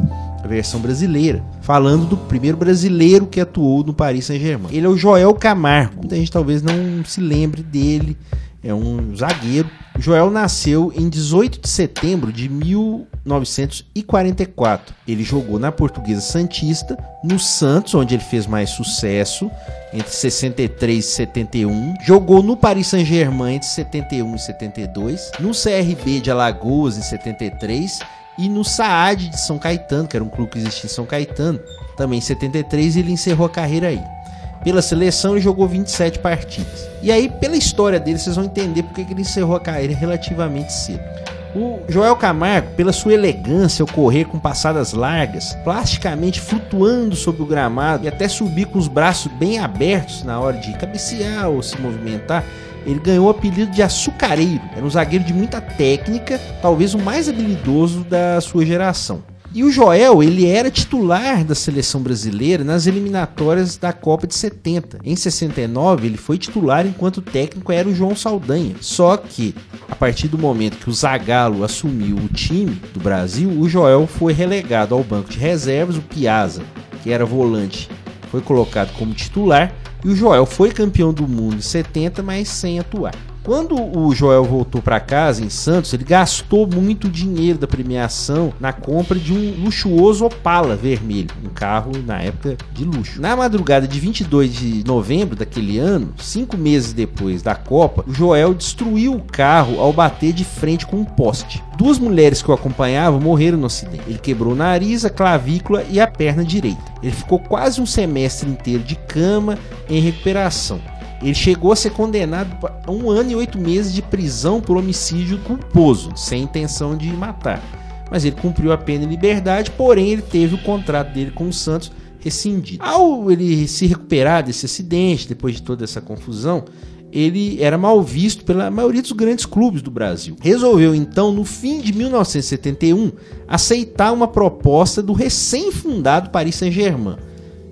versão brasileira, falando do primeiro brasileiro que atuou no Paris Saint-Germain. Ele é o Joel Camargo. Muita gente talvez não se lembre dele. é um zagueiro. Joel nasceu em 18 de setembro de 1944. Ele jogou na Portuguesa Santista, no Santos, onde ele fez mais sucesso, entre 63 e 71. Jogou no Paris Saint-Germain entre 71 e 72, no CRB de Alagoas em 73 e no Saad de São Caetano, que era um clube que existia em São Caetano, também em 73, ele encerrou a carreira aí. Pela seleção, ele jogou 27 partidas. E aí, pela história dele, vocês vão entender porque que ele encerrou a carreira relativamente cedo. O Joel Camargo, pela sua elegância ao correr com passadas largas, plasticamente flutuando sobre o gramado e até subir com os braços bem abertos na hora de cabecear ou se movimentar, ele ganhou o apelido de açucareiro. Era um zagueiro de muita técnica, talvez o mais habilidoso da sua geração. E o Joel, ele era titular da seleção brasileira nas eliminatórias da Copa de 70. Em 69, ele foi titular enquanto técnico era o João Saldanha. Só que, a partir do momento que o Zagallo assumiu o time do Brasil, o Joel foi relegado ao banco de reservas, o Piazza, que era volante, foi colocado como titular, e o Joel foi campeão do mundo em 70, mas sem atuar. Quando o Joel voltou para casa em Santos, ele gastou muito dinheiro da premiação na compra de um luxuoso Opala vermelho, um carro na época de luxo. Na madrugada de 22 de novembro daquele ano, cinco meses depois da Copa, o Joel destruiu o carro ao bater de frente com um poste. Duas mulheres que o acompanhavam morreram no acidente. Ele quebrou o nariz, a clavícula e a perna direita. Ele ficou quase um semestre inteiro de cama em recuperação. Ele chegou a ser condenado a um ano e oito meses de prisão por homicídio culposo, sem intenção de matar. Mas ele cumpriu a pena em liberdade, porém ele teve o contrato dele com o Santos rescindido. Ao ele se recuperar desse acidente, depois de toda essa confusão, ele era mal visto pela maioria dos grandes clubes do Brasil. Resolveu então, no fim de 1971, aceitar uma proposta do recém-fundado Paris Saint-Germain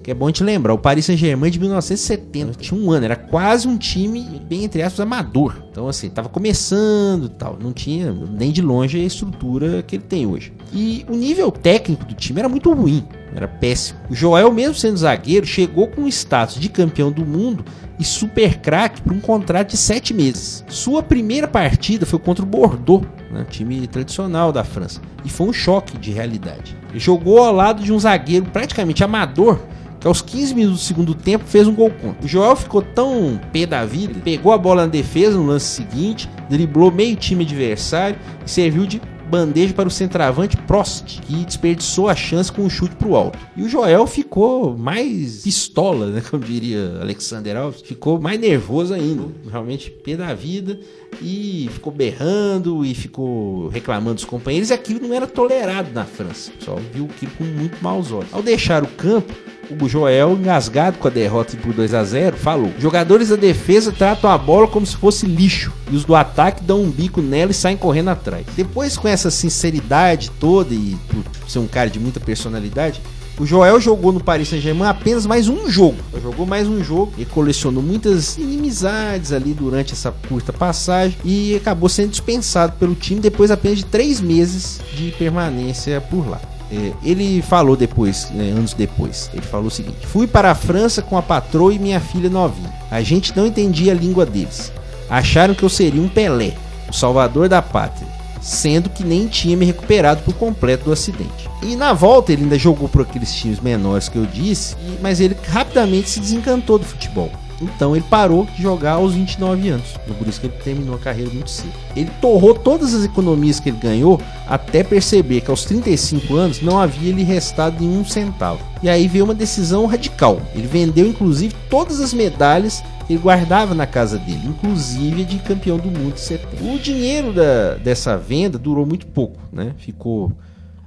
que é bom te lembrar, o Paris Saint-Germain de 1970 tinha um ano, era quase um time, bem entre aspas, amador. Então, assim, tava começando tal, não tinha nem de longe a estrutura que ele tem hoje. E o nível técnico do time era muito ruim, era péssimo. O Joel, mesmo sendo zagueiro, chegou com o status de campeão do mundo e super craque por um contrato de sete meses. Sua primeira partida foi contra o Bordeaux, né, time tradicional da França, e foi um choque de realidade. Ele jogou ao lado de um zagueiro praticamente amador que aos 15 minutos do segundo tempo fez um gol contra. O Joel ficou tão pé da vida, pegou a bola na defesa no lance seguinte, driblou meio time adversário e serviu de bandeja para o centroavante Prost, que desperdiçou a chance com um chute para o alto. E o Joel ficou mais pistola, né, como diria Alexander Alves, ficou mais nervoso ainda, realmente pé da vida e ficou berrando e ficou reclamando dos companheiros e aquilo não era tolerado na França. Só viu aquilo com muito maus olhos. Ao deixar o campo, o Joel, engasgado com a derrota por 2 a 0 falou: Jogadores da defesa tratam a bola como se fosse lixo, e os do ataque dão um bico nela e saem correndo atrás. Depois, com essa sinceridade toda e por ser um cara de muita personalidade, o Joel jogou no Paris Saint-Germain apenas mais um jogo. Jogou mais um jogo e colecionou muitas inimizades ali durante essa curta passagem e acabou sendo dispensado pelo time depois apenas de três meses de permanência por lá. É, ele falou depois, né, anos depois, ele falou o seguinte: Fui para a França com a patroa e minha filha novinha. A gente não entendia a língua deles. Acharam que eu seria um Pelé, o salvador da pátria, sendo que nem tinha me recuperado por completo do acidente. E na volta ele ainda jogou por aqueles times menores que eu disse, mas ele rapidamente se desencantou do futebol. Então ele parou de jogar aos 29 anos. Por isso que ele terminou a carreira muito cedo. Ele torrou todas as economias que ele ganhou até perceber que aos 35 anos não havia lhe restado nenhum centavo. E aí veio uma decisão radical. Ele vendeu inclusive todas as medalhas ele guardava na casa dele, inclusive de campeão do mundo de 70. O dinheiro da, dessa venda durou muito pouco, né? Ficou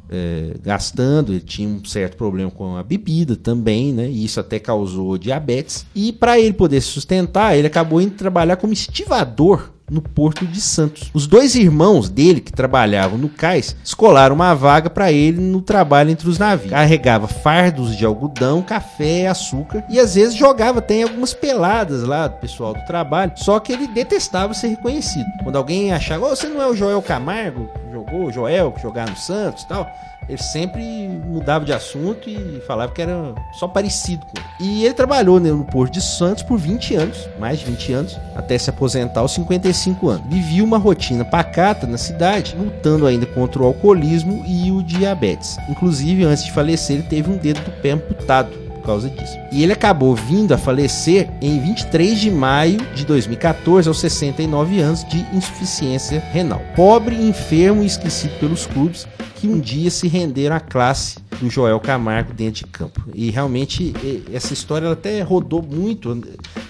é, gastando, ele tinha um certo problema com a bebida também, né? E isso até causou diabetes. E para ele poder se sustentar, ele acabou indo trabalhar como estivador no Porto de Santos. Os dois irmãos dele, que trabalhavam no cais, escolaram uma vaga para ele no trabalho entre os navios. Carregava fardos de algodão, café, açúcar e às vezes jogava até algumas peladas lá do pessoal do trabalho. Só que ele detestava ser reconhecido. Quando alguém achava, oh, você não é o Joel Camargo? Jogou, o Joel, que jogava no Santos tal ele sempre mudava de assunto e falava que era só parecido com ele. E ele trabalhou né, no Porto de Santos por 20 anos, mais de 20 anos, até se aposentar aos 55 anos. Vivia uma rotina pacata na cidade, lutando ainda contra o alcoolismo e o diabetes. Inclusive, antes de falecer, ele teve um dedo do pé amputado por causa disso. E ele acabou vindo a falecer em 23 de maio de 2014, aos 69 anos de insuficiência renal. Pobre, enfermo e esquecido pelos clubes que um dia se renderam à classe do Joel Camargo dentro de campo. E realmente essa história até rodou muito.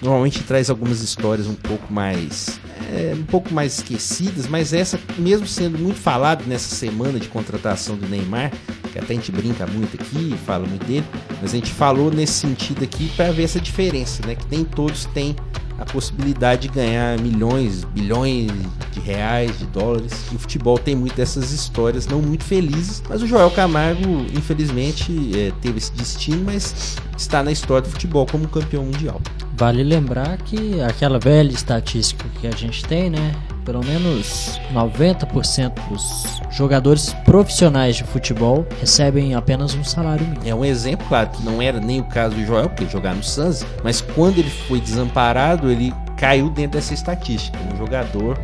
Normalmente traz algumas histórias um pouco mais é, um pouco mais esquecidas, mas essa mesmo sendo muito falada nessa semana de contratação do Neymar, que até a gente brinca muito aqui, fala muito dele, mas a gente falou nesse sentido aqui para ver essa diferença, né? Que nem todos têm a possibilidade de ganhar milhões, bilhões de reais, de dólares. E o futebol tem muito dessas histórias não muito felizes, mas o Joel Camargo, infelizmente, é, teve esse destino, mas está na história do futebol como campeão mundial. Vale lembrar que aquela velha estatística que a gente tem, né? Pelo menos 90% dos jogadores profissionais de futebol recebem apenas um salário mínimo. É um exemplo, claro, que não era nem o caso do Joel, porque ele jogava no Suns, mas quando ele foi desamparado, ele caiu dentro dessa estatística. Um jogador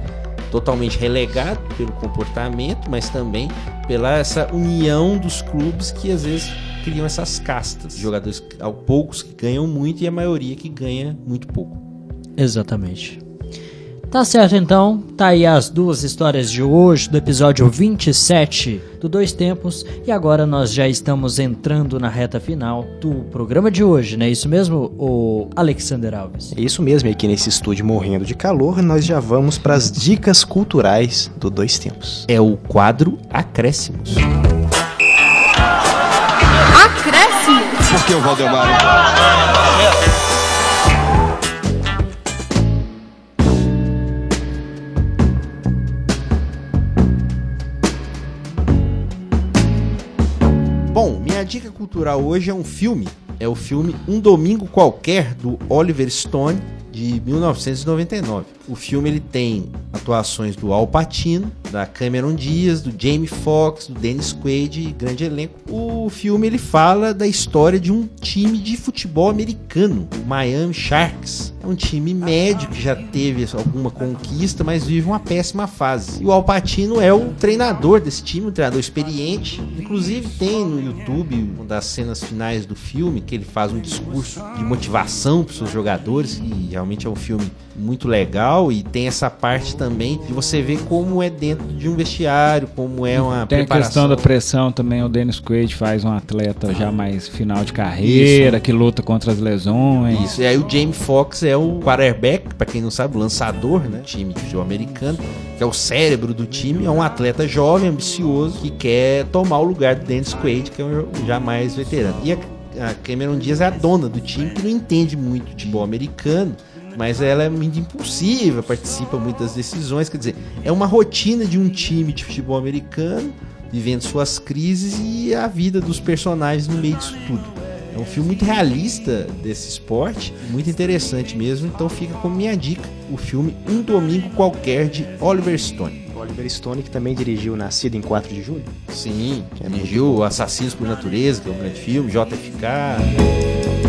totalmente relegado pelo comportamento, mas também pela essa união dos clubes que às vezes criam essas castas. Jogadores, ao poucos que ganham muito e a maioria que ganha muito pouco. Exatamente. Tá certo então, tá aí as duas histórias de hoje, do episódio 27 do Dois Tempos, e agora nós já estamos entrando na reta final do programa de hoje, não é isso mesmo, o Alexander Alves? É isso mesmo, e aqui nesse estúdio morrendo de calor, nós já vamos para as dicas culturais do Dois Tempos. É o quadro Acréscimos. Acréscimo. Por que o Valdemar? Dica cultural hoje é um filme. É o filme Um Domingo Qualquer, do Oliver Stone, de 1999. O filme ele tem atuações do Al Pacino, da Cameron Diaz, do Jamie Foxx, do Dennis Quaid, grande elenco. O filme ele fala da história de um time de futebol americano, o Miami Sharks. É um time médio que já teve alguma conquista, mas vive uma péssima fase. E o Al Pacino é o treinador desse time, um treinador experiente. Inclusive tem no YouTube uma das cenas finais do filme que ele faz um discurso de motivação para os seus jogadores e realmente é um filme muito legal e tem essa parte também de você ver como é dentro de um vestiário, como é uma Tem a preparação. questão da pressão também. O Dennis Quaid faz um atleta já mais final de carreira, que luta contra as lesões. Isso, e aí o Jamie Foxx é o quarterback, pra quem não sabe, o lançador, né? Time de futebol americano, que é o cérebro do time, é um atleta jovem, ambicioso, que quer tomar o lugar do Dennis Quaid, que é um já mais veterano. E a, a Cameron Diaz é a dona do time, que não entende muito de futebol americano, mas ela é muito impulsiva, participa muito das decisões, quer dizer, é uma rotina de um time de futebol americano, vivendo suas crises e a vida dos personagens no meio disso tudo. É um filme muito realista desse esporte, muito interessante mesmo, então fica como minha dica o filme Um Domingo Qualquer de Oliver Stone. Oliver Stone, que também dirigiu Nascido em 4 de Julho. Sim, dirigiu Assassinos por Natureza, que é um grande filme, JFK.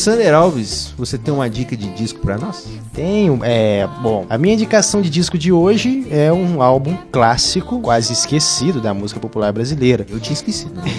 Alexander Alves, você tem uma dica de disco pra nós? Tenho, é, bom, a minha indicação de disco de hoje é um álbum clássico, quase esquecido da música popular brasileira. Eu tinha esquecido.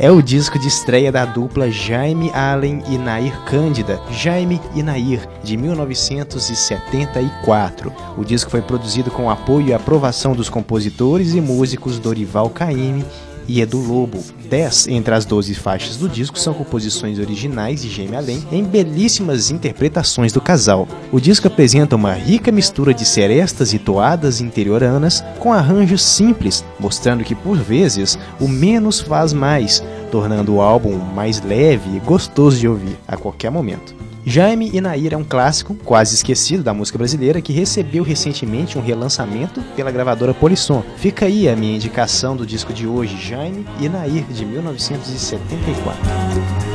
É o disco de estreia da dupla Jaime Allen e Nair Cândida, Jaime e Nair, de 1974. O disco foi produzido com o apoio e aprovação dos compositores e músicos Dorival Caymmi e Edu Lobo. 10 entre as 12 faixas do disco são composições originais de Jaime Allen em belíssimas interpretações do casal. O disco apresenta uma rica mistura de serestas e toadas interioranas com arranjos simples, mostrando que por vezes o menos faz mais, tornando o álbum mais leve e gostoso de ouvir a qualquer momento. Jaime e Nair é um clássico, quase esquecido da música brasileira, que recebeu recentemente um relançamento pela gravadora Polisson. Fica aí a minha indicação do disco de hoje, Jaime e Nair, de 1974.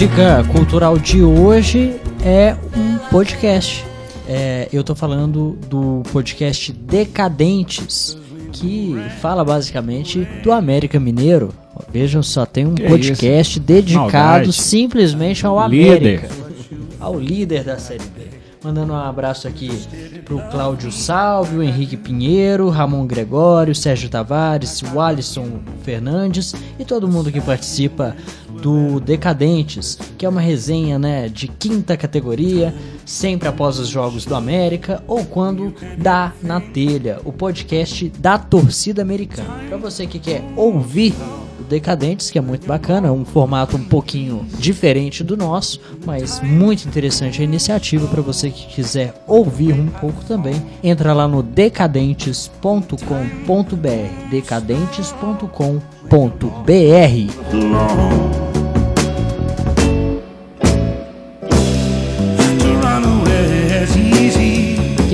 Dica cultural de hoje é um podcast. É, eu tô falando do podcast Decadentes, que fala basicamente do América Mineiro. Vejam só, tem um Que podcast isso? dedicado Maldade. simplesmente ao Líder. América. Ao líder da Série B. Mandando um abraço aqui pro Cláudio Salvio, Henrique Pinheiro, Ramon Gregório, Sérgio Tavares, o Alisson Fernandes e todo mundo que participa do Decadentes, que é uma resenha né, de quinta categoria, sempre após os Jogos do América ou quando dá na telha, o podcast da torcida americana. Para você que quer ouvir Decadentes, que é muito bacana, um formato um pouquinho diferente do nosso, mas muito interessante a iniciativa para você que quiser ouvir um pouco também. Entra lá no decadentes.com.br, decadentes.com.br.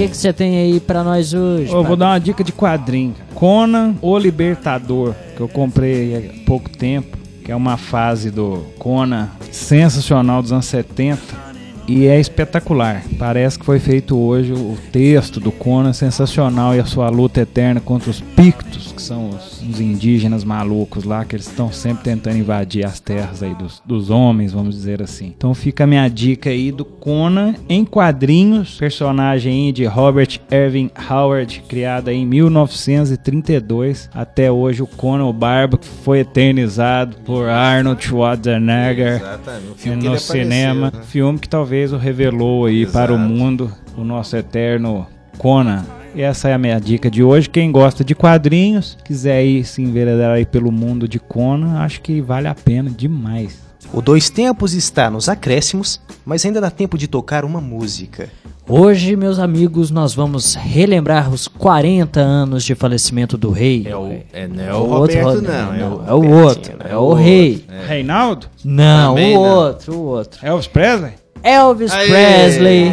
que que você tem aí pra nós hoje? Eu vou dar uma dica de quadrinho. Conan, o Libertador, que eu comprei há pouco tempo, que é uma fase do Conan sensacional dos anos 70 e é espetacular. Parece que foi feito hoje o texto do Conan sensacional e a sua luta eterna contra os Pictos, que são os, os indígenas malucos lá, que eles estão sempre tentando invadir as terras aí dos, dos homens, vamos dizer assim. Então fica a minha dica aí do Conan em quadrinhos, personagem aí de Robert Irving Howard, criado aí em 1932. Até hoje o Conan o Barba que foi eternizado por Arnold Schwarzenegger Exatamente. No ele apareceu, cinema, né? filme que talvez o revelou aí Exato. para o mundo o nosso eterno Conan. E essa é a minha dica de hoje. Quem gosta de quadrinhos, quiser ir se enveredar aí pelo mundo de Conan, acho que vale a pena demais. O Dois Tempos está nos acréscimos, mas ainda dá tempo de tocar uma música. Hoje, meus amigos, nós vamos relembrar os 40 anos de falecimento do rei. É o, é, não é É o o outro Roberto, Roberto, não. É não, o é o outro, né? é o rei. Reinaldo? Não, Também o não. outro, o outro. Elvis Presley? Elvis Aê, Presley.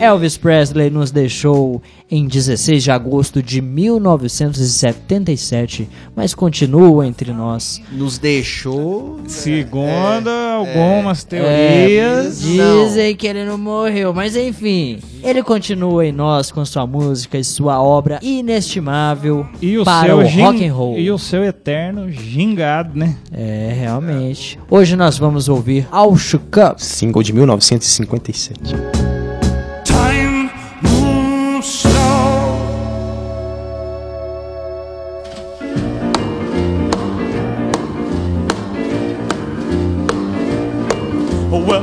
Elvis Presley nos deixou em 16 de agosto de 1977, mas continua entre nós. Nos deixou. Segundo algumas É, teorias. dizem que ele não morreu, mas enfim, ele continua em nós com sua música e sua obra inestimável E o para seu o gin- rock and roll. E o seu eterno gingado, né? É, realmente. Hoje nós vamos ouvir All Shook Up. Single de 1957.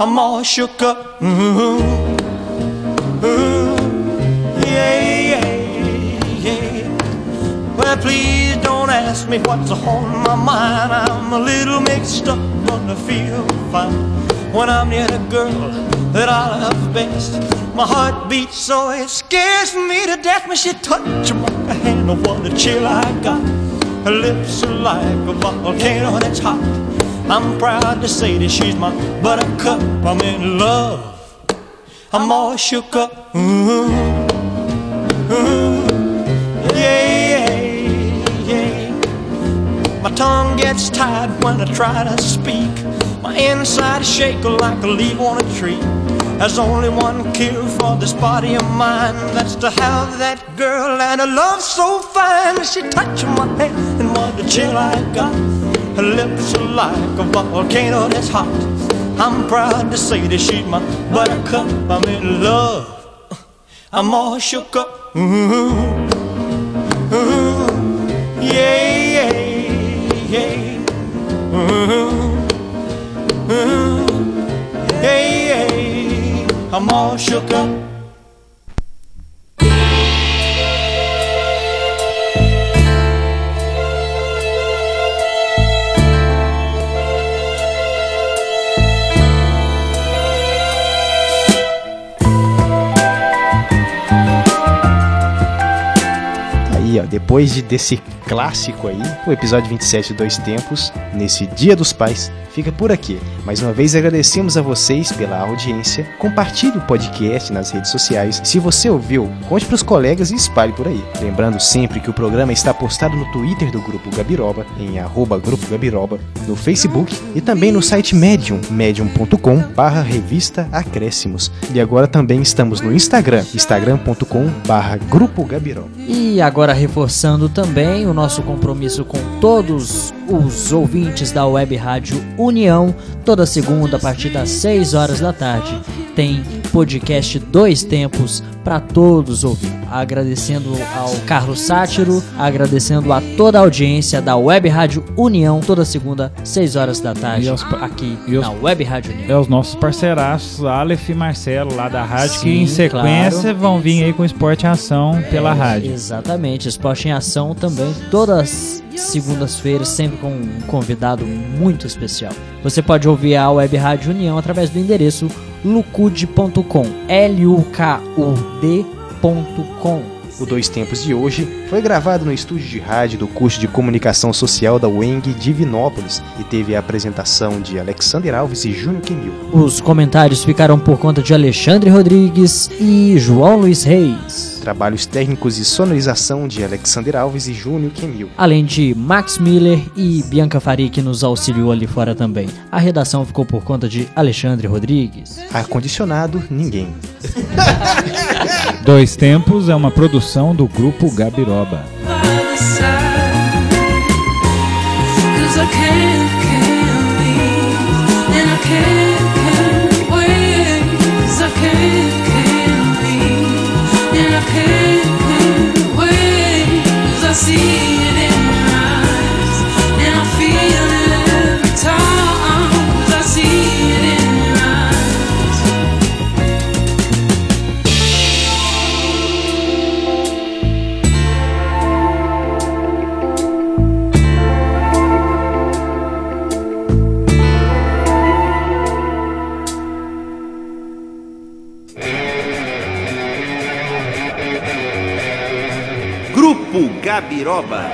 I'm all shook up. Ooh, ooh, yeah, yeah, yeah. Well, please don't ask me what's on my mind. I'm a little mixed up, but I feel fine when I'm near the girl that I love best. My heart beats so it scares me to death when she touches my hand. Oh, what a chill I got. Her lips are like a volcano that's hot. I'm proud to say that she's my buttercup. I'm in love. I'm all shook up. Ooh, ooh, yeah, yeah. My tongue gets tied when I try to speak. My inside shake like a leaf on a tree. There's only one cure for this body of mine. That's to have that girl and a love so fine. She touched my hand and what a chill I got. Lips are like a volcano that's hot. I'm proud to say that she's my buttercup. I'm in love. I'm all shook up. Ooh, ooh, yeah, yeah, yeah. Ooh, ooh, yeah, yeah. I'm all shook up. Depois de desse clássico aí, o episódio 27 Dois Tempos, nesse Dia dos Pais, fica por aqui. Mais uma vez agradecemos a vocês pela audiência. Compartilhe o podcast nas redes sociais. Se você ouviu, conte para os colegas e espalhe por aí. Lembrando sempre que o programa está postado no Twitter do Grupo Gabiroba, em arroba Grupo Gabiroba, no Facebook e também no site Medium, medium.com barra revista Acréscimos. E agora também estamos no Instagram, instagram.com barra Grupo Gabiroba. E agora reforçando também o nosso compromisso com todos os ouvintes da Web Rádio União, toda segunda a partir das 6 horas da tarde, tem podcast Dois Tempos para todos ouvir. Agradecendo ao Carlos Sátiro, agradecendo a toda a audiência da Web Rádio União, toda segunda, 6 horas da tarde, E aos aqui aos- na Web Rádio União. É os nossos parceiraços, Aleph e Marcelo, lá da rádio, que Sim, em sequência claro. vão vir aí com Esporte em Ação pela rádio. Exatamente, Esporte em Ação também, todas segundas-feiras, sempre com um convidado muito especial. Você pode ouvir a Web Rádio União através do endereço lucude.com, L-U-K-U-D.com. O Dois Tempos de hoje foi gravado no estúdio de rádio do curso de Comunicação Social da UENG Divinópolis e teve a apresentação de Alexander Alves e Júnior Quemil. Os comentários ficaram por conta de Alexandre Rodrigues e João Luiz Reis. Trabalhos técnicos e sonorização de Alexander Alves e Júnior Quemil. Além de Max Miller e Bianca Fari, que nos auxiliou ali fora também. A redação ficou por conta de Alexandre Rodrigues. Ar-condicionado, ninguém. Dois Tempos é uma produção do Grupo Gabiroba. I can't Gabiroba.